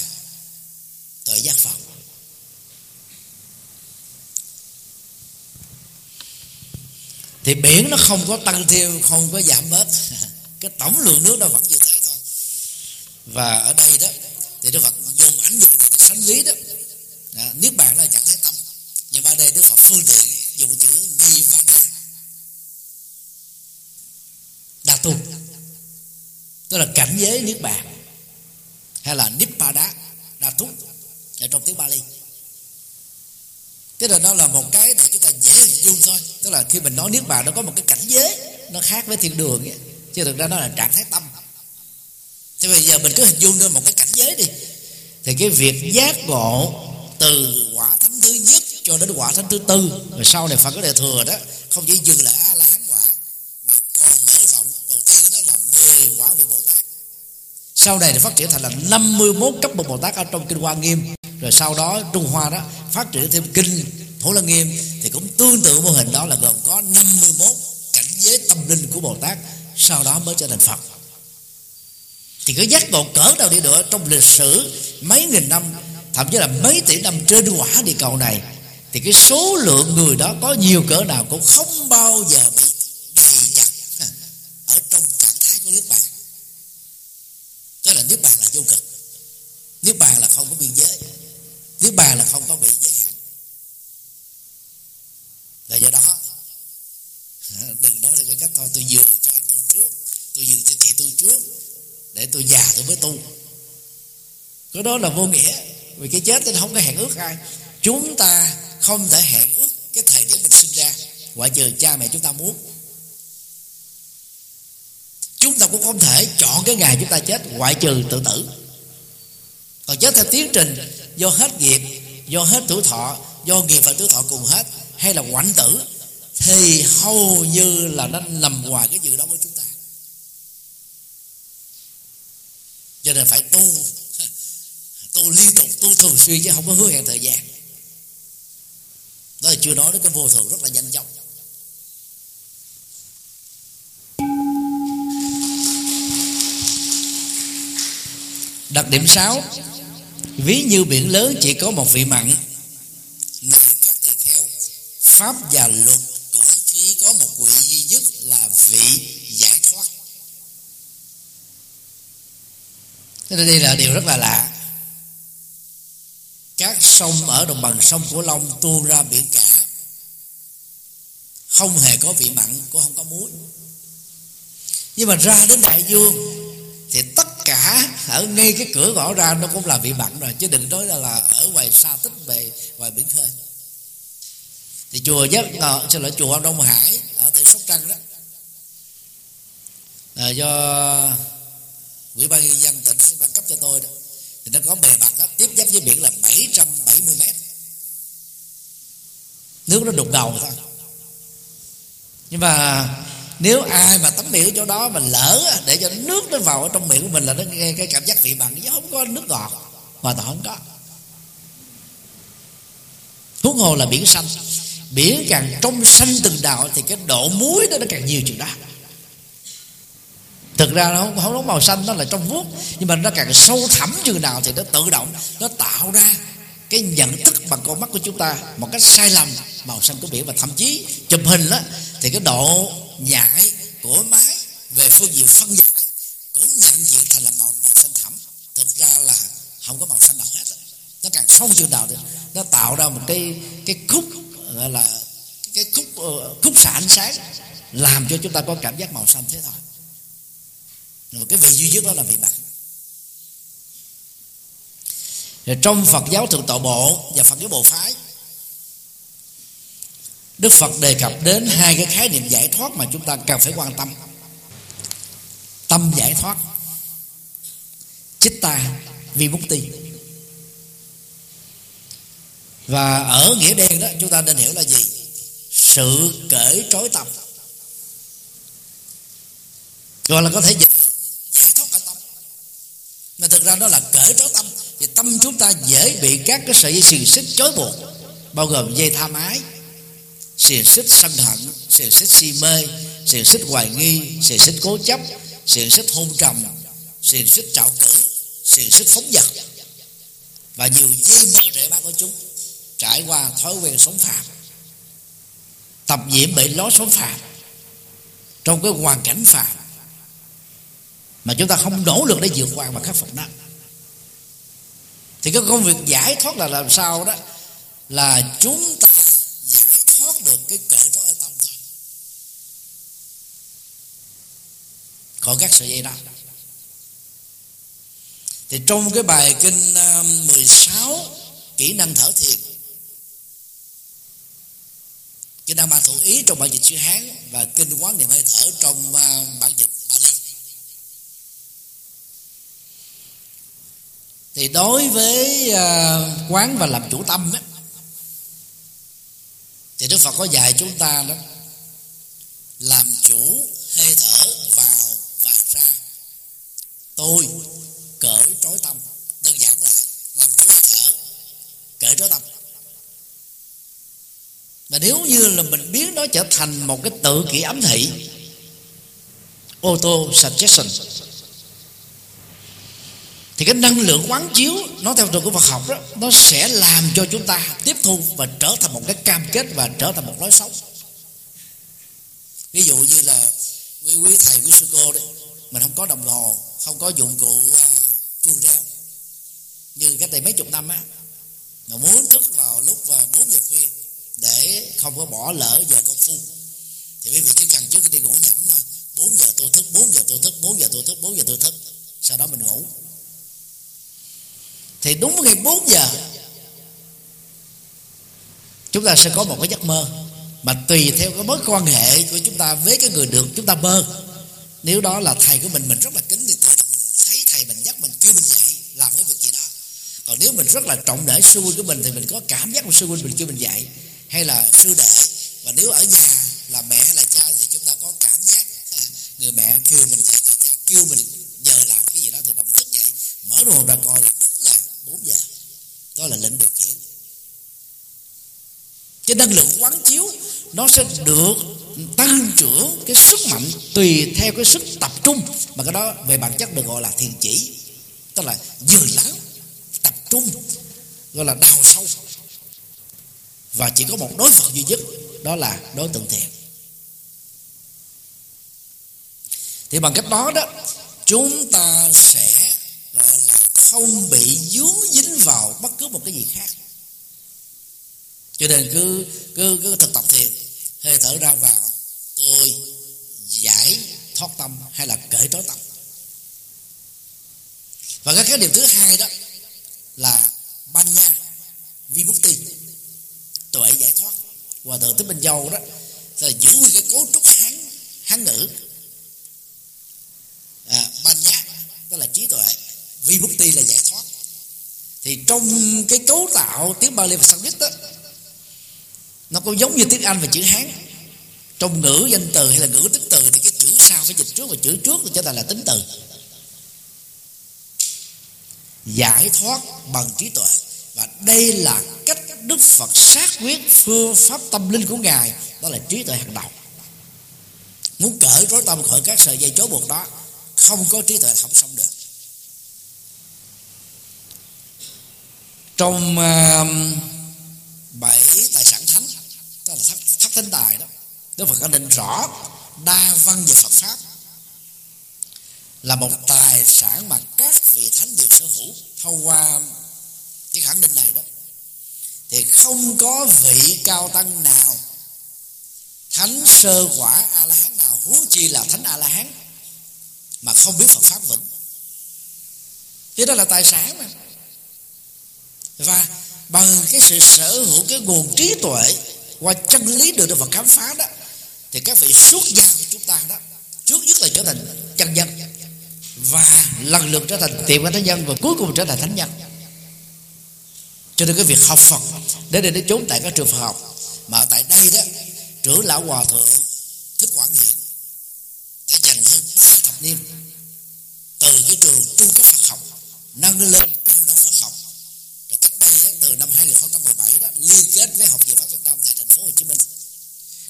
tội giác phật. Thì biển nó không có tăng thêm không có giảm bớt. Cái tổng lượng nước nó vẫn như thế thôi. Và ở đây đó thì đức phật dùng ảnh dụ để sánh ví đó. À, niết bàn là trạng thái tâm. Nhưng mà ở đây đức phật phương tiện dùng chữ nirvana. Đa tu. Tức là cảnh giới niết bàn. Hay là nippada đa túc ở trong tiếng Bali. Thế là nó là một cái để chúng ta dễ hình dung thôi. Tức là khi mình nói Niết Bàn, nó có một cái cảnh giới, Nó khác với thiên đường ấy. Chứ thực ra nó là trạng thái tâm. Thế bây giờ mình cứ hình dung lên một cái cảnh giới đi. Thì cái việc giác ngộ Từ quả thánh thứ nhất cho đến quả thánh thứ tư, Rồi sau này Phật có đề thừa đó, Không chỉ dừng lại A-la-hán quả, Mà còn mở rộng Đầu tiên đó là 10 quả vị Bồ Tát. Sau này thì phát triển thành là 51 cấp bậc Bồ Tát Ở trong Kinh Hoa Nghiêm rồi sau đó Trung Hoa đó phát triển thêm kinh Phổ Lăng Nghiêm, thì cũng tương tự mô hình đó là gồm có 51 cảnh giới tâm linh của Bồ Tát, sau đó mới trở thành Phật. Thì cái giác ngộ cỡ nào đi nữa, trong lịch sử mấy nghìn năm, thậm chí là mấy tỷ năm trên quả địa cầu này, thì cái số lượng người đó có nhiều cỡ nào cũng không bao giờ bị đầy chặt ở trong trạng thái của nước bàn. Tức là nước bàn là vô cực. Nước bàn là không có biên giới. Niết bàn là không có bị giới hạn. Và do đó. Đừng nói là cái cách thôi. Tôi dường cho anh tu trước. Tôi dường cho chị tu trước. Để tôi già tôi mới tu. Cái đó là vô nghĩa. Vì cái chết thì không có hẹn ước ai. Chúng ta không thể hẹn ước Cái thời điểm mình sinh ra. Ngoại trừ cha mẹ chúng ta muốn. Chúng ta cũng không thể chọn cái ngày chúng ta chết. Ngoại trừ tự tử. Còn chết theo tiến trình, do hết nghiệp, do hết tuổi thọ, do nghiệp và tuổi thọ cùng hết, hay là quạnh tử, thì hầu như là nó nằm ngoài cái dự đó của chúng ta. Cho nên phải tu tu liên tục, tu thường xuyên chứ không có hứa hẹn thời gian. Đó là chưa nói đến cái vô thường rất là nhanh chóng. Đặc điểm 6 ví như biển lớn chỉ có một vị mặn. Này các tỳ kheo pháp và luật cũng chỉ có một vị duy nhất là vị giải thoát. Thế nên đây là điều rất là lạ. Các sông ở đồng bằng sông Cửu Long tuôn ra biển cả. Không hề có vị mặn, cũng không có muối. Nhưng mà ra đến đại dương thì tất cả ở ngay cái cửa ngõ ra nó cũng là vị mặn rồi chứ đừng nói là, là ở ngoài xa tích về ngoài biển khơi. Thì chùa giác ngọ xin lỗi chùa Đông Hải ở tỉnh Sóc Trăng đó. Là do ủy ban nhân dân tỉnh Sóc Trăng cấp cho tôi đó. Thì nó có bề mặt đó, tiếp giáp với biển là 770 mét. Nước nó đục đầu thôi. Nhưng mà nếu ai mà tắm biển ở chỗ đó mà lỡ để cho nước nó vào ở trong miệng của mình là nó nghe cái cảm giác vị mặn chứ không có nước ngọt mà tao không có. Huống hồ là biển xanh. Biển càng trong xanh từng đạo thì cái độ muối đó nó càng nhiều chừng đó. Thực ra nó không, không có màu xanh nó là trong vuốt nhưng mà nó càng sâu thẳm chừng nào thì nó tự động nó tạo ra cái nhận thức bằng con mắt của chúng ta một cách sai lầm, màu xanh của biển và thậm chí chụp hình đó, thì cái độ nhạy của máy về phương diện phân giải cũng nhận diện thành là màu màu xanh thẳm. Thực ra là không có màu xanh đỏ hết nó càng sâu chừng nào thì nó tạo ra một cái cái khúc, gọi là cái khúc ờ, khúc xạ ánh sáng làm cho chúng ta có cảm giác màu xanh thế thôi. Nhưng mà cái vị duy nhất đó là vị bạn rồi trong Phật giáo thượng tọa bộ và Phật giáo bộ phái, Đức Phật đề cập đến hai cái khái niệm giải thoát mà chúng ta cần phải quan tâm. Tâm giải thoát, Chitta Vimukti Và ở nghĩa đen đó, chúng ta nên hiểu là gì? Sự cởi trói tâm Gọi là có thể dịch mà thực ra đó là cởi trói tâm. Thì tâm chúng ta dễ bị các cái sợi dây xiềng xích chối buộc. Bao gồm dây tham ái, xiềng xích sân hận, xiềng xích si mê, xiềng xích hoài nghi, xiềng xích cố chấp, xiềng xích hôn trầm xiềng xích trạo cử, xiềng xích phóng dật. Và nhiều dây mơ rễ ba của chúng trải qua thói quen sống phạm tập nhiễm bị lối sống phạm trong cái hoàn cảnh phạm mà chúng ta không nỗ lực để vượt qua và khắc phục nó. Thì cái công việc giải thoát là làm sao đó? Là chúng ta giải thoát được cái cỡ đó ở tâm thôi. Khỏi các sợi dây đó. Thì trong cái bài kinh um, 16 kỹ năng thở thiền kinh đang ba thủ ý trong bản dịch chữ hán và kinh quán niệm hơi thở trong um, bản dịch bali thì đối với à, quán và làm chủ tâm ấy, thì đức phật có dạy chúng ta đó làm chủ hơi thở vào và ra. Tôi cởi trói tâm đơn giản lại làm chủ hơi thở cởi trói tâm. Và nếu như là mình biến nó trở thành một cái tự kỷ ấm thị auto suggestion thì cái năng lượng quán chiếu nó theo trường của Phật học đó nó sẽ làm cho chúng ta tiếp thu và trở thành một cái cam kết và trở thành một lối sống. Ví dụ như là quý quý thầy quý sư cô đấy mình không có đồng hồ không có dụng cụ à, uh, chuông reo. Như cách đây mấy chục năm á mà muốn thức vào lúc uh, 4 giờ khuya để không có bỏ lỡ giờ công phu. Thì quý vị chỉ cần trước khi đi ngủ nhẩm thôi 4 giờ tôi thức 4 giờ tôi thức 4 giờ tôi thức 4 giờ tôi thức sau đó mình ngủ thì đúng ngày 4 giờ, chúng ta sẽ có một cái giấc mơ. Mà tùy theo cái mối quan hệ của chúng ta với cái người được chúng ta mơ. Nếu đó là thầy của mình mình rất là kính thì tự động mình thấy thầy mình dắt mình, kêu mình dậy, làm cái việc gì đó. Còn nếu mình rất là trọng nể sư huynh của mình thì mình có cảm giác của sư huynh mình kêu mình dậy. Hay là sư đệ, và nếu ở nhà là mẹ hay là cha thì chúng ta có cảm giác người mẹ kêu mình dậy, người cha kêu mình giờ làm cái gì đó thì mình thức dậy, mở đồ ra coi đúng là 4 giờ đó là lệnh điều khiển. Cái năng lượng quán chiếu, nó sẽ được tăng trưởng cái sức mạnh tùy theo cái sức tập trung. Mà cái đó về bản chất được gọi là thiền chỉ. Tức là dừa lắng, tập trung, gọi là đào sâu. Và chỉ có một đối vật duy nhất, đó là đối tượng thiền. Thì bằng cách đó đó, chúng ta sẽ, gọi là không bị dướng dính vào bất cứ một cái gì khác. Cho nên cứ cứ cứ thực tập thiền hơi thở ra vào tôi giải thoát tâm hay là cởi trói tâm. Và cái cái điểm thứ hai đó là ban nha vimukti tuệ giải thoát. Hòa thượng thích minh dâu đó là giữ nguyên cái cấu trúc hán hán ngữ. À, banya tức là trí tuệ vibhuti là giải thoát. Thì trong cái cấu tạo tiếng Bali và Sanskrit đó nó cũng giống như tiếng Anh và chữ Hán. Trong ngữ danh từ hay là ngữ tính từ thì cái chữ sau phải dịch trước và chữ trước thì trở thành là tính từ. Giải thoát bằng trí tuệ. Và đây là cách Đức Phật xác quyết phương pháp tâm linh của Ngài, đó là trí tuệ hàng đầu muốn cởi rối tâm khỏi các sợi dây chối buộc đó, không có trí tuệ không xong được. Trong uh, bảy tài sản thánh tức là thất, thất thánh tài đó Đức Phật có định rõ đa văn về Phật pháp là một tài sản mà các vị thánh đều sở hữu thông qua cái khẳng định này đó. Thì không có vị cao tăng nào thánh sơ quả a la hán nào huống chi là thánh a la hán mà không biết phật pháp vững. Thế đó là tài sản mà và bằng cái sự sở hữu cái nguồn trí tuệ qua chân lý được Đức Phật khám phá đó, thì các vị xuất gia của chúng ta đó, trước nhất là trở thành chân nhân, và lần lượt trở thành tiệm thánh nhân, và cuối cùng trở thành thánh nhân. Cho nên cái việc học Phật để để trốn tại các trường Phật học, mà ở tại đây đó, trưởng lão hòa thượng thích quảng hiển đã dành hơn ba thập niên từ cái trường trung cấp Phật học nâng lên cao đẳng Phật học rồi cách đây từ năm 2017 đó liên kết với học viện Pháp Việt Nam tại thành phố Hồ Chí Minh.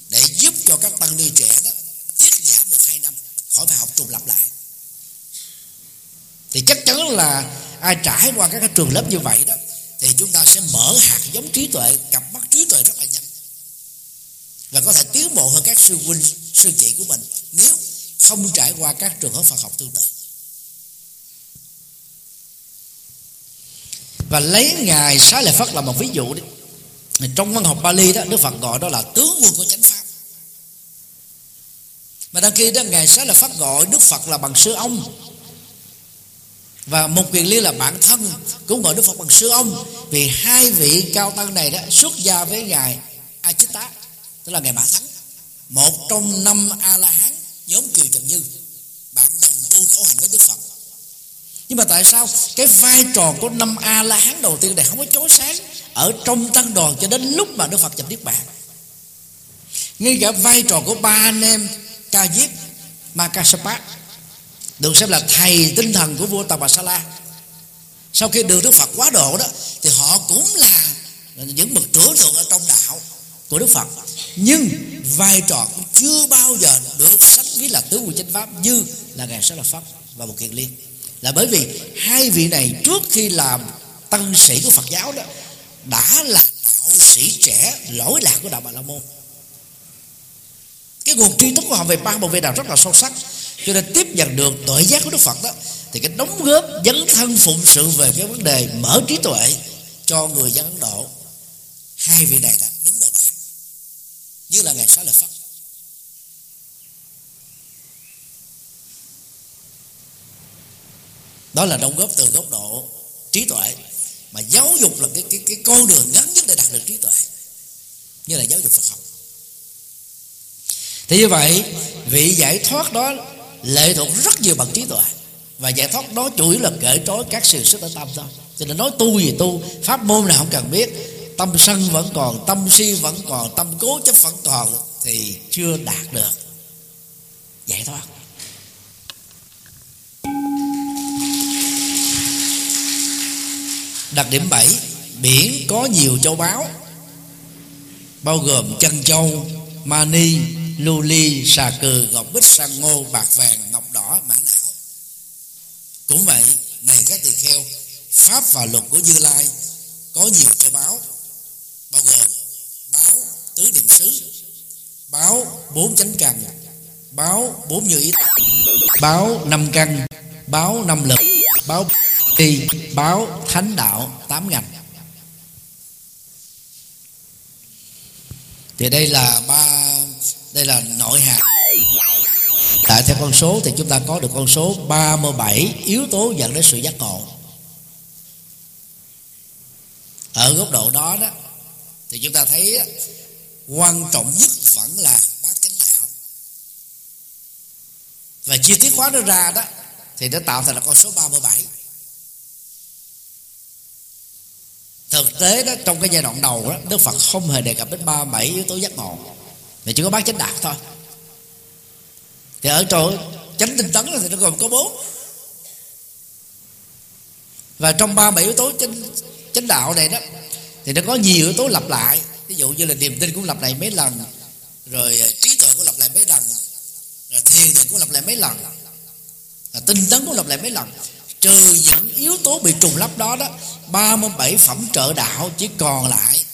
Để giúp cho các tăng ni trẻ đó tiết giảm được hai năm, khỏi phải học trùng lặp lại. Thì chắc chắn là ai trải qua các trường lớp như vậy đó, thì chúng ta sẽ mở hạt giống trí tuệ, cặp mắt trí tuệ rất là nhanh. Và có thể tiến bộ hơn các sư huynh, sư chị của mình nếu không trải qua các trường hợp Phật học tương tự. Và lấy ngài xá lợi phất là một ví dụ đi trong văn học Bali đó, Đức Phật gọi đó là tướng quân của chánh pháp. Mà đăng khi đó, ngài sẽ là phát gọi, Đức Phật là bằng sư ông. Và một quyền liên là bản thân, cũng gọi Đức Phật bằng sư ông. Vì hai vị cao tăng này đó, xuất gia với ngài A tức là ngài Mã Thắng. Một trong năm A La Hán nhóm Kiều Trần Như, bạn đồng tu khổ hạnh với Đức Phật nhưng mà tại sao cái vai trò của năm A La Hán đầu tiên này không có chối sáng ở trong tăng đoàn cho đến lúc mà Đức Phật nhập niết bàn? Ngay cả vai trò của ba anh em Ca Diếp, ma ca Makasapa được xem là thầy tinh thần của vua Tà Bà Sa La. Sau khi được Đức Phật quá độ đó, thì họ cũng là những bậc trưởng tượng ở trong đạo của Đức Phật. Nhưng vai trò cũng chưa bao giờ được sánh với là tứ quy chánh pháp như là ngài Sa La Pháp và một kiền liên là bởi vì hai vị này trước khi làm tăng sĩ của Phật giáo đó, đã là đạo sĩ trẻ lỗi lạc của đạo Bà La Môn. Cái nguồn tri thức của họ về ba bộ về đạo rất là sâu sắc. Cho nên tiếp nhận được tội giác của đức phật đó, thì cái đóng góp dấn thân phụng sự về cái vấn đề mở trí tuệ cho người dân ấn độ hai vị này đã đứng đầu bảng như là ngài xá lợi Phật. Đó là đóng góp từ góc độ trí tuệ. Mà giáo dục là cái cái cái con đường ngắn nhất để đạt được trí tuệ. Như là giáo dục Phật học. Thì như vậy, vị giải thoát đó lệ thuộc rất nhiều bằng trí tuệ. Và giải thoát đó chủ yếu là kể trói các sự sức ở tâm thôi. Cho nên nói tu gì tu, pháp môn nào không cần biết, tâm sân vẫn còn, tâm si vẫn còn, tâm cố chấp vẫn còn, thì chưa đạt được giải thoát. Đặc điểm 7 biển có nhiều châu báu, bao gồm chân châu mani lưu ly, xà cừ ngọc bích, san ngô, bạc vàng, ngọc đỏ, mã não. Cũng vậy, này các tỳ kheo, pháp và luật của như lai có nhiều châu báu, bao gồm báo tứ niệm xứ báo bốn chánh cần báo bốn như ý báo năm căn báo năm lực báo kỳ báo thánh đạo tám ngành thì đây là ba, đây là nội hạt. Tại theo con số thì chúng ta có được con số 37 yếu tố dẫn đến sự giác ngộ. Ở góc độ đó đó, thì chúng ta thấy quan trọng nhất vẫn là bát chánh đạo. Và chi tiết hóa nó ra đó, thì nó tạo thành là con số 37 thực tế đó trong cái giai đoạn đầu đó Đức Phật không hề đề cập đến 37 yếu tố giác ngộ. Mà chỉ có bát chánh đạt thôi. Thì ở chỗ chánh tinh tấn thì nó gồm có bốn. Và trong ba bảy yếu tố chánh, chánh đạo này đó thì nó có nhiều yếu tố lặp lại. Ví dụ như là niềm tin cũng lặp lại mấy lần rồi à, trí tuệ cũng lặp lại mấy lần rồi thiền định cũng lặp lại mấy lần rồi tinh tấn cũng lặp lại mấy lần trừ những yếu tố bị trùng lắp đó đó 37 phẩm trợ đạo chỉ còn lại.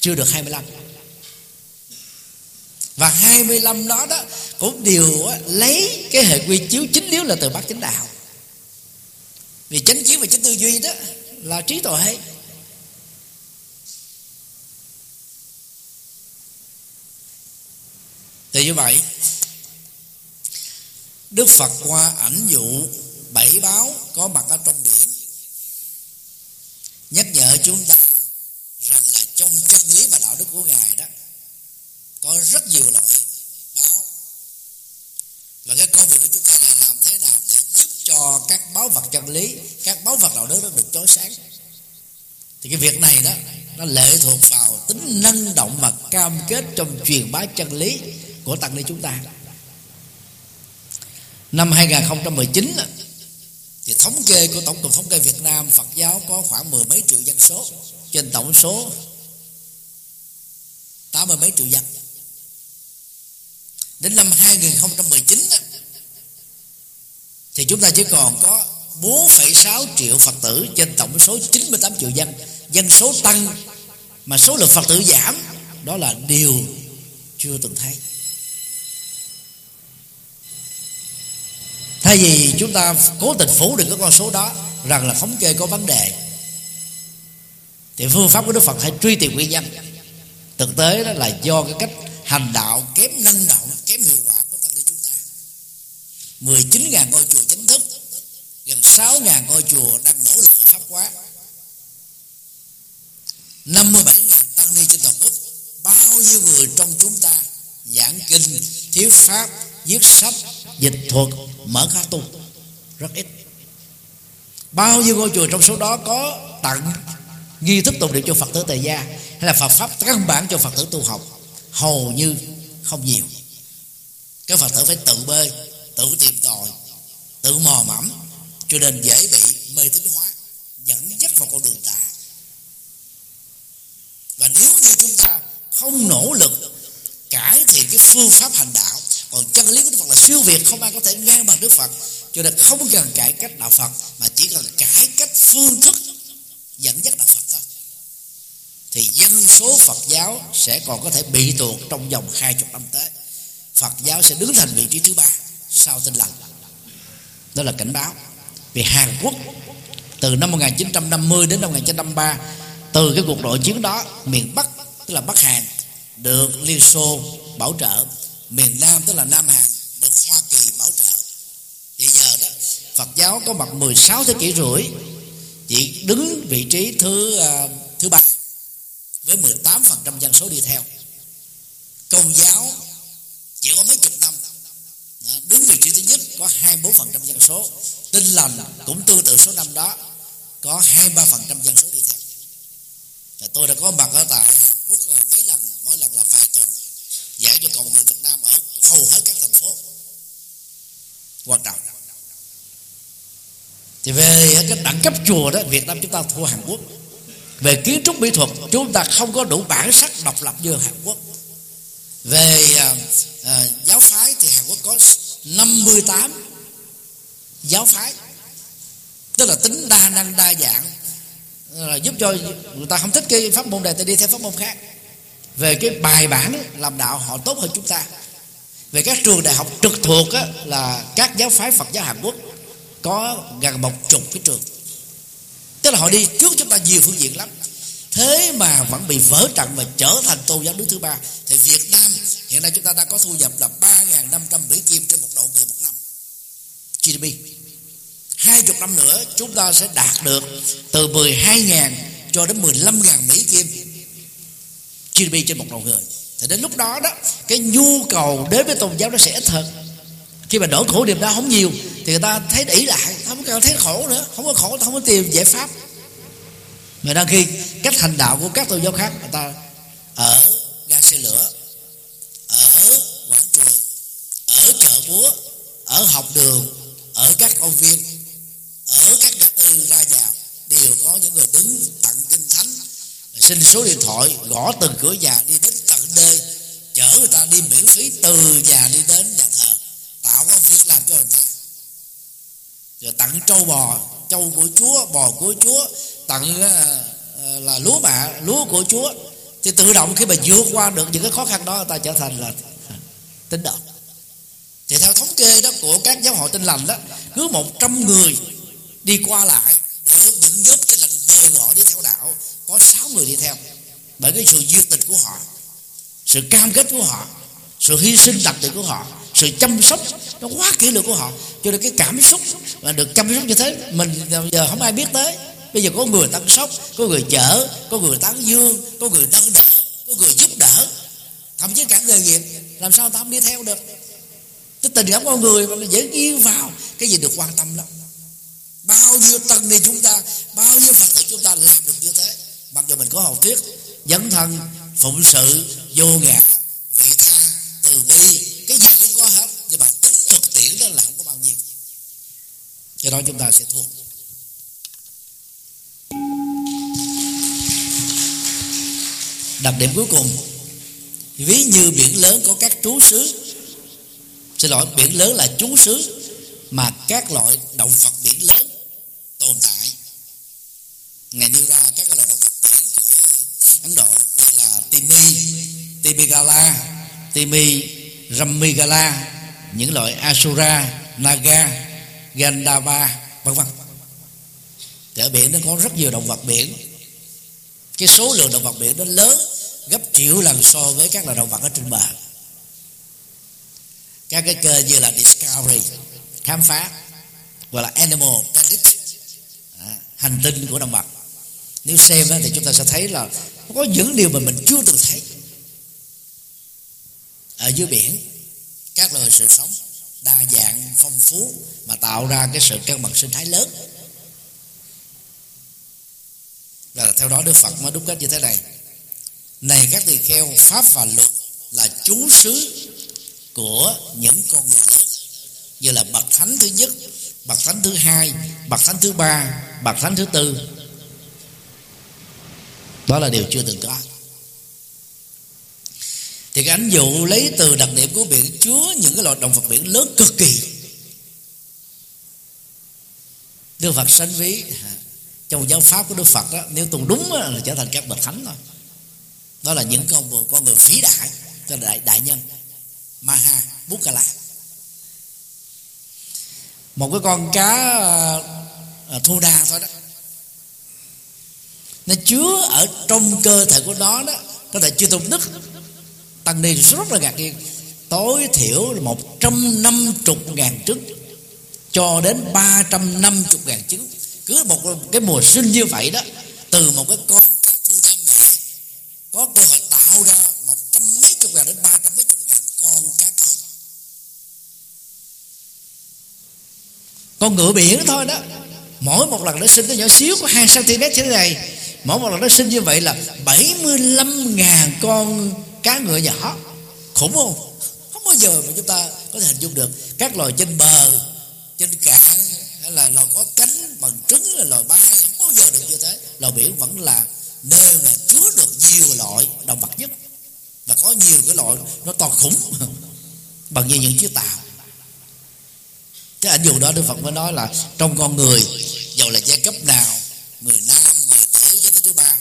Chưa được 25 và 25 đó đó cũng đều lấy cái hệ quy chiếu chính yếu là từ bát chánh đạo. Vì chánh chiếu và chánh tư duy đó là trí tuệ thì như vậy, đức phật qua ảnh dụ bảy báo có mặt ở trong biển. Nhắc nhở chúng ta rằng là trong chân lý và đạo đức của ngài đó, có rất nhiều loại báo. Và cái công việc của chúng ta là làm thế nào để giúp cho các báo vật chân lý, các báo vật đạo đức nó được chói sáng. Thì cái việc này đó, nó lệ thuộc vào tính năng động và cam kết trong truyền bá chân lý của tăng ni chúng ta. Năm 2019 thì thống kê của tổng cục thống kê Việt Nam Phật giáo có khoảng mười mấy triệu dân số. Trên tổng số tám mươi mấy triệu dân. Đến năm 2019 thì chúng ta chỉ còn có 4,6 triệu Phật tử trên tổng số 98 triệu dân. Dân số tăng mà số lượng Phật tử giảm đó là điều chưa từng thấy. Thay vì chúng ta cố tình phủ được cái con số đó, rằng là thống kê có vấn đề, thì phương pháp của đức phật hãy truy tìm nguyên nhân, thực tế đó là do cái cách hành đạo kém năng động, kém hiệu quả của tăng ni chúng ta. 19.000 ngôi chùa chính thức, gần 6.000 ngôi chùa đang nỗ lực hợp pháp hóa. 57.000 tăng ni trên toàn quốc, bao nhiêu người trong chúng ta giảng kinh thiếu pháp, viết sách dịch thuật mở khóa tu. Rất ít. Bao nhiêu ngôi chùa trong số đó có tặng nghi thức tụng niệm cho phật tử tại gia hay là phật pháp căn bản cho phật tử tu học? Hầu như không nhiều. Các phật tử phải tự bơi tự tìm tòi, tự mò mẫm cho nên dễ bị mê tín hóa, dẫn dắt vào con đường tà. Và nếu như chúng ta không nỗ lực cải thiện cái phương pháp hành đạo còn chân lý của đức phật là siêu việt, không ai có thể ngang bằng đức phật. Cho nên không cần cải cách đạo phật, mà chỉ cần cải cách phương thức dẫn dắt đạo phật thôi. Thì dân số phật giáo sẽ còn có thể bị tuột trong vòng hai chục năm tới. Phật giáo sẽ đứng thành vị trí thứ ba sau tinh lành. Đó là cảnh báo. Vì Hàn Quốc từ năm 1950 đến năm 1953 từ cái cuộc nội chiến đó, miền Bắc, tức là Bắc Hàn, được Liên Xô bảo trợ miền Nam tức là Nam Hàn được Hoa Kỳ bảo trợ. Thì giờ đó Phật giáo có mặt 16 thế kỷ rưỡi chỉ đứng vị trí thứ uh, thứ ba với 18% dân số đi theo. Công giáo chỉ có mấy chục năm ờ, đứng vị trí thứ nhất có 24% dân số. Tin lành cũng tương tự số năm đó có 23% dân số đi theo. Và tôi đã có mặt ở tại Hàn Quốc ờ, mấy lần mỗi lần là vài tuần giải cho cộng người hầu hết các thành phố. Quan trọng. Thì về cái đẳng cấp chùa đó Việt Nam chúng ta thua Hàn Quốc. Về kiến trúc mỹ thuật chúng ta không có đủ bản sắc độc lập như Hàn Quốc. Về à, à, giáo phái thì Hàn Quốc có 58 giáo phái. Tức là tính đa năng đa dạng. Là giúp cho người ta không thích cái pháp môn này thì đi theo pháp môn khác. Về cái bài bản làm đạo họ tốt hơn chúng ta về các trường đại học trực thuộc á, là các giáo phái Phật giáo Hàn Quốc có gần một chục cái trường. Tức là họ đi trước chúng ta nhiều phương diện lắm. Thế mà vẫn bị vỡ trận và trở thành tôn giáo nước thứ ba. Thì Việt Nam hiện nay chúng ta đang có thu nhập là ba năm trăm Mỹ Kim trên một đầu người một năm. GDP hai chục năm nữa chúng ta sẽ đạt được từ 12.000 cho đến 15.000 Mỹ Kim GDP trên một đầu người thì đến lúc đó đó, cái nhu cầu đến với tôn giáo nó sẽ ít hơn. Khi mà nỗi khổ niềm đau không nhiều, thì người ta thấy để lại, không cần thấy khổ nữa, không có khổ, không có tìm giải pháp. Mà đang khi, cách hành đạo của các tôn giáo khác, người ta ở ga xe lửa, ở quảng trường, ở chợ búa, ở học đường, ở các công viên, ở các ngã tư ra vào, đều có những người đứng tặng kinh thánh xin số điện thoại, gõ từng cửa nhà đi đến tận nơi chở người ta đi miễn phí từ nhà đi đến nhà thờ. Tạo công việc làm cho người ta. Rồi tặng trâu bò trâu của chúa bò của chúa. Tặng uh, là lúa mạ lúa của chúa. Thì tự động khi mà vượt qua được những cái khó khăn đó người ta trở thành là tín đồ. Thì theo thống kê đó của các giáo hội tin lành đó cứ 100 người đi qua lại được những nhóm tin lành mời gọi đi theo đạo có 6 người đi theo. Bởi cái sự duyên tình của họ sự cam kết của họ, sự hy sinh đặc biệt của họ, sự chăm sóc nó quá kỹ lưỡng của họ. Cho nên cái cảm xúc mà được chăm sóc như thế, mình giờ không ai biết tới. Bây giờ có người tăng sóc có người chở, có người tán dương, có người nâng đỡ, có người giúp đỡ. Thậm chí cả nghề nghiệp làm sao ta không đi theo được? Cái tình cảm con người mà nó dễ yên vào, cái gì được quan tâm lắm. Bao nhiêu tầng ni chúng ta, bao nhiêu phật tử chúng ta làm được như thế. Mặc dù mình có học thuyết dấn thân, phụng sự vô ngã. Vị tha từ bi, cái gì cũng có hết, nhưng mà tính thực tiễn đó là không có bao nhiêu. Cho đó chúng ta sẽ thua. Đặc điểm cuối cùng, ví như biển lớn có các trú xứ. Xin lỗi, biển lớn là trú xứ mà các loại động vật biển lớn tồn tại. Ngài nêu ra các timigala timi ramigala những loại asura naga gandava vân vân. Ở biển nó có rất nhiều động vật biển. Cái số lượng động vật biển nó lớn gấp triệu lần so với các loài động vật ở trên bờ. Các cái kênh như là discovery khám phá gọi là animal planet à, hành tinh của động vật. Nếu xem đó, thì chúng ta sẽ thấy là có những điều mà mình chưa từng thấy ở dưới biển. Các loài sự sống đa dạng, phong phú mà tạo ra cái sự cân bằng sinh thái lớn. Và theo đó đức phật mới đúc kết như thế này. Này các tỳ kheo, pháp và luật là chú xứ của những con người lớn như là bậc thánh thứ nhất, bậc thánh thứ hai, bậc thánh thứ ba, bậc thánh thứ tư. Đó là điều chưa từng có thì cái ánh dụ lấy từ đặc điểm của biển chứa những cái loại động vật biển lớn cực kỳ. Đức Phật sanh ví à, trong giáo pháp của Đức Phật đó nếu tùng đúng đó, là trở thành các bậc thánh thôi. Đó là những con con người phí đại cho đại đại nhân Maha Bukala một cái con cá à, thu đa thôi đó. Nó chứa ở trong cơ thể của nó đó có thể chưa tụng đức tăng ni rất là ngạc nhiên. Tối thiểu là một trăm năm chục ngàn trứng, cho đến ba trăm năm chục ngàn trứng. Cứ một cái mùa sinh như vậy đó, từ một cái con cá thu đa mẹ có cơ hội tạo ra một trăm mấy chục ngàn đến ba trăm mấy chục ngàn con cá con con ngựa biển thôi đó. Mỗi một lần nó sinh nó nhỏ xíu, có hai cm thế này. Mỗi một lần nó sinh như vậy là 75 ngàn con cá ngựa nhỏ. Khủng không? Không bao giờ mà chúng ta có thể hình dung được các loài trên bờ, trên cạn, hay là loài có cánh bằng trứng là loài bay, không bao giờ được như thế. Loài biển vẫn là nơi mà chứa được nhiều loại động vật nhất. Và có nhiều cái loại nó to khủng bằng như những chiếc tàu. Cái ảnh dụ đó đức phật mới nói là trong con người dầu là giai cấp nào người nam người nữ giới thứ ba,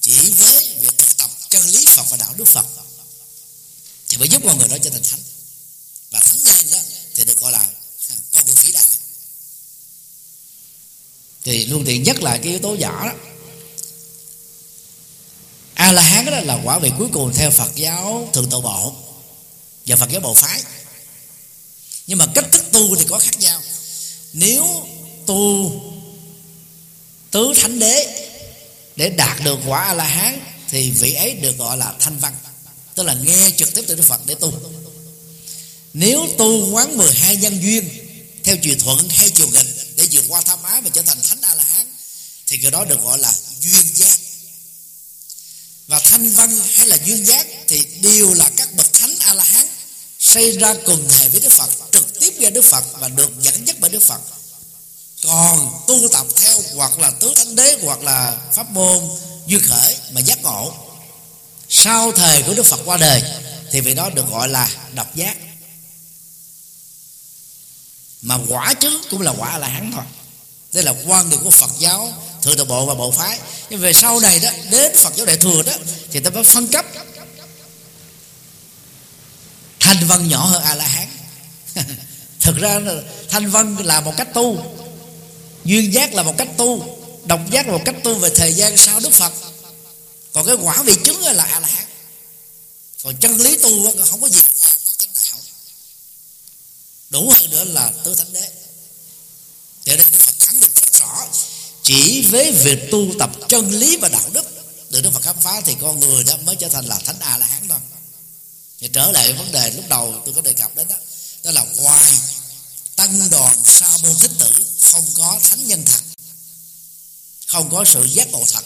chỉ với việc thực chân lý phật và đạo đức phật. Thì mới giúp con người đó trở thành thánh. Và thánh lên đó thì được gọi là con người vĩ đại. Thì luôn tiện nhắc lại cái yếu tố giả đó. A la hán đó là quả vị cuối cùng theo phật giáo thượng tọa bộ và phật giáo bộ phái. Nhưng mà cách thức tu thì có khác nhau. Nếu tu tứ thánh đế để đạt được quả a la hán thì vị ấy được gọi là thanh văn, tức là nghe trực tiếp từ đức phật để tu. Nếu tu quán 12 nhân duyên, theo chiều thuận hay chiều nghịch, để vượt qua tham ái và trở thành thánh a la hán thì cái đó được gọi là duyên giác. Và thanh văn hay là duyên giác thì đều là các bậc thánh a la hán xây ra cùng thể với đức phật, trực tiếp nghe đức phật và được dẫn dắt bởi đức phật. Còn tu tập theo hoặc là tứ thánh đế hoặc là pháp môn duyên khởi mà giác ngộ. Sau thời của đức phật qua đời, thì vị đó được gọi là độc giác. Mà quả chứng cũng là quả là hắn thôi. Đây là quan điểm của phật giáo, thượng tọa bộ và bộ phái. Nhưng về sau này đó, đến phật giáo đại thừa đó, thì ta phải phân cấp. Thanh văn nhỏ hơn a la hán thực ra thanh văn là một cách tu, duyên giác là một cách tu độc giác là một cách tu về thời gian sau đức phật. Còn cái quả vị chứng là a la hán. Còn chân lý tu không có gì qua đủ hơn nữa là tứ thánh đế. Từ đây đức phật khẳng định rất rõ, chỉ với việc tu tập chân lý và đạo đức được đức phật khám phá thì con người đó mới trở thành là thánh a la hán thôi. Thì trở lại vấn đề lúc đầu tôi có đề cập đến đó đó là ngoài tăng đoàn sa môn thích tử không có thánh nhân thật không có sự giác ngộ thật.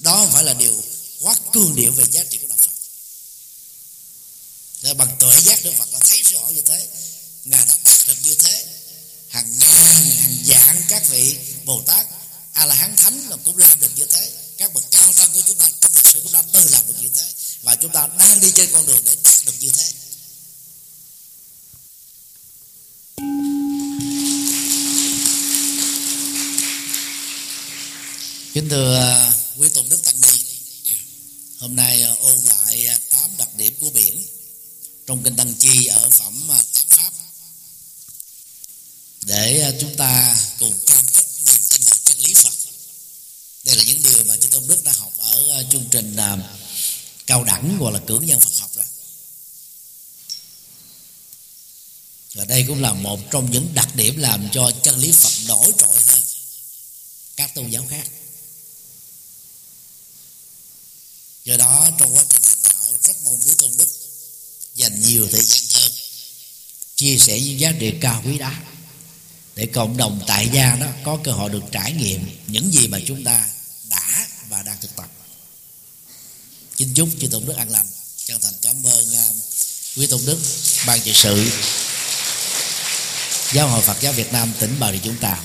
Đó không phải là điều quá cương điệu về giá trị của đạo Phật. Để bằng tuệ giác Đức Phật là thấy rõ như thế Ngài đã đạt được như thế. Hàng ngàn, hàng vạn các vị Bồ Tát A-la-hán thánh cũng làm được như thế. Các bậc cao tăng của chúng ta trong lịch sử cũng đã từng làm được như thế. Và chúng ta đang đi trên con đường để đạt được như thế. Kính thưa à, quý tôn đức tăng ni, hôm nay à, ôn lại à, tám đặc điểm của biển. Trong kinh tăng chi ở phẩm tám pháp, để chúng ta cùng cam kết niềm tin vào chân lý phật. Đây là những điều mà chư tôn đức đã học ở chương trình cao đẳng hoặc là cưỡng nhân phật học rồi và đây cũng là một trong những đặc điểm làm cho chân lý phật nổi trội hơn các tôn giáo khác. Do đó trong quá trình hành đạo rất mong quý tôn đức dành nhiều thời gian hơn chia sẻ những giá trị cao quý đó để cộng đồng tại gia đó có cơ hội được trải nghiệm những gì mà chúng ta đã và đang thực tập. Xin chúc chư tôn đức an lành chân thành cảm ơn uh, quý tôn đức ban trị sự giáo hội phật giáo việt nam tỉnh bà rịa vũng tàu.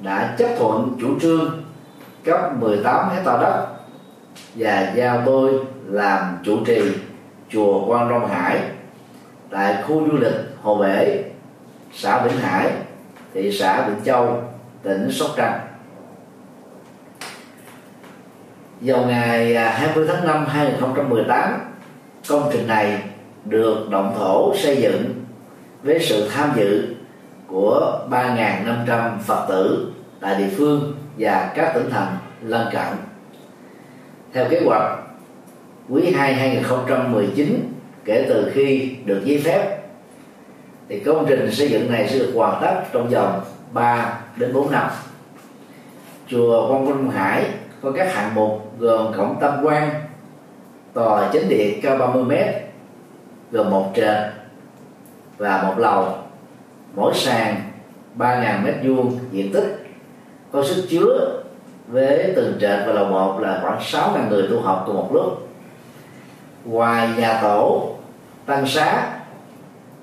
đã chấp thuận chủ trương cấp 18 hecta đất và giao tôi làm chủ trì chùa Quan Long Hải tại khu du lịch Hồ Bể, xã Vĩnh Hải, thị xã Vĩnh Châu, tỉnh Sóc Trăng. Vào ngày à, 20 tháng 5 2018, công trình này được động thổ xây dựng với sự tham dự của 3.500 Phật tử tại địa phương và các tỉnh thành lân cận. Theo kế hoạch, quý 2 2019 kể từ khi được giấy phép thì công trình xây dựng này sẽ được hoàn tất trong vòng 3 đến 4 năm. Chùa Quang Minh Hải có các hạng mục gồm cổng tam quan, tòa chính điện cao 30 m gồm một trệt và một lầu mỗi sàn 3.000 mét vuông diện tích, có sức chứa với từng trệt và lầu một là khoảng 6.000 người tu học cùng một lúc. Ngoài nhà tổ tăng xá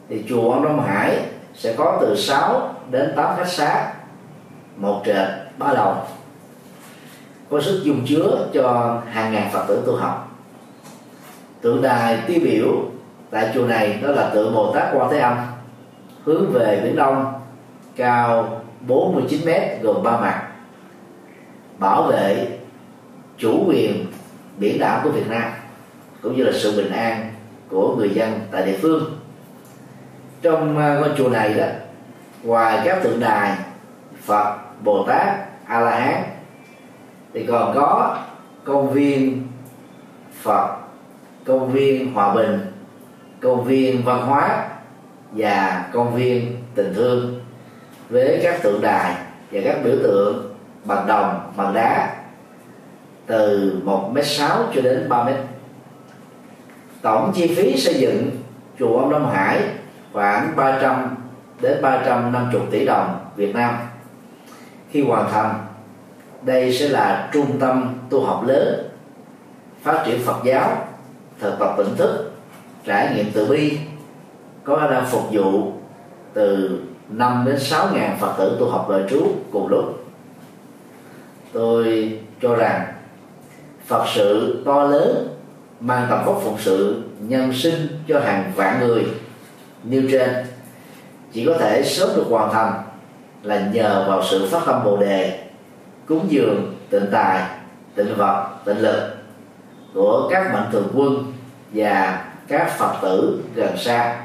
thì chùa ông Đông Hải sẽ có từ 6 đến 8 khách xá, một trệt, ba lầu. Có sức dùng chứa cho hàng ngàn phật tử tu học. Tượng đài tiêu biểu tại chùa này đó là tượng Bồ Tát Quan Thế Âm hướng về biển đông, cao 49 mét gồm ba mặt. Bảo vệ chủ quyền biển đảo của Việt Nam, cũng như là sự bình an của người dân tại địa phương. Trong à, ngôi chùa này đó, ngoài các tượng đài Phật, Bồ Tát A La Hán thì còn có công viên Phật, công viên Hòa Bình, công viên văn hóa và công viên tình thương với các tượng đài và các biểu tượng bằng đồng, bằng đá từ 1 m sáu cho đến 3 mét. Tổng chi phí xây dựng chùa ông Đông Hải khoảng 300 đến 350 tỷ đồng Việt Nam. Khi hoàn thành, đây sẽ là trung tâm tu học lớn, phát triển Phật giáo, thực tập tỉnh thức, trải nghiệm từ bi có khả phục vụ từ 5 đến 6 ngàn Phật tử tu học lời trú cùng lúc. Tôi cho rằng Phật sự to lớn mang tầm vóc phụng sự nhân sinh cho hàng vạn người nêu trên chỉ có thể sớm được hoàn thành là nhờ vào sự phát tâm bồ đề, cúng dường, tịnh tài, tịnh vật, tịnh lực của các mạnh thường quân và các phật tử gần xa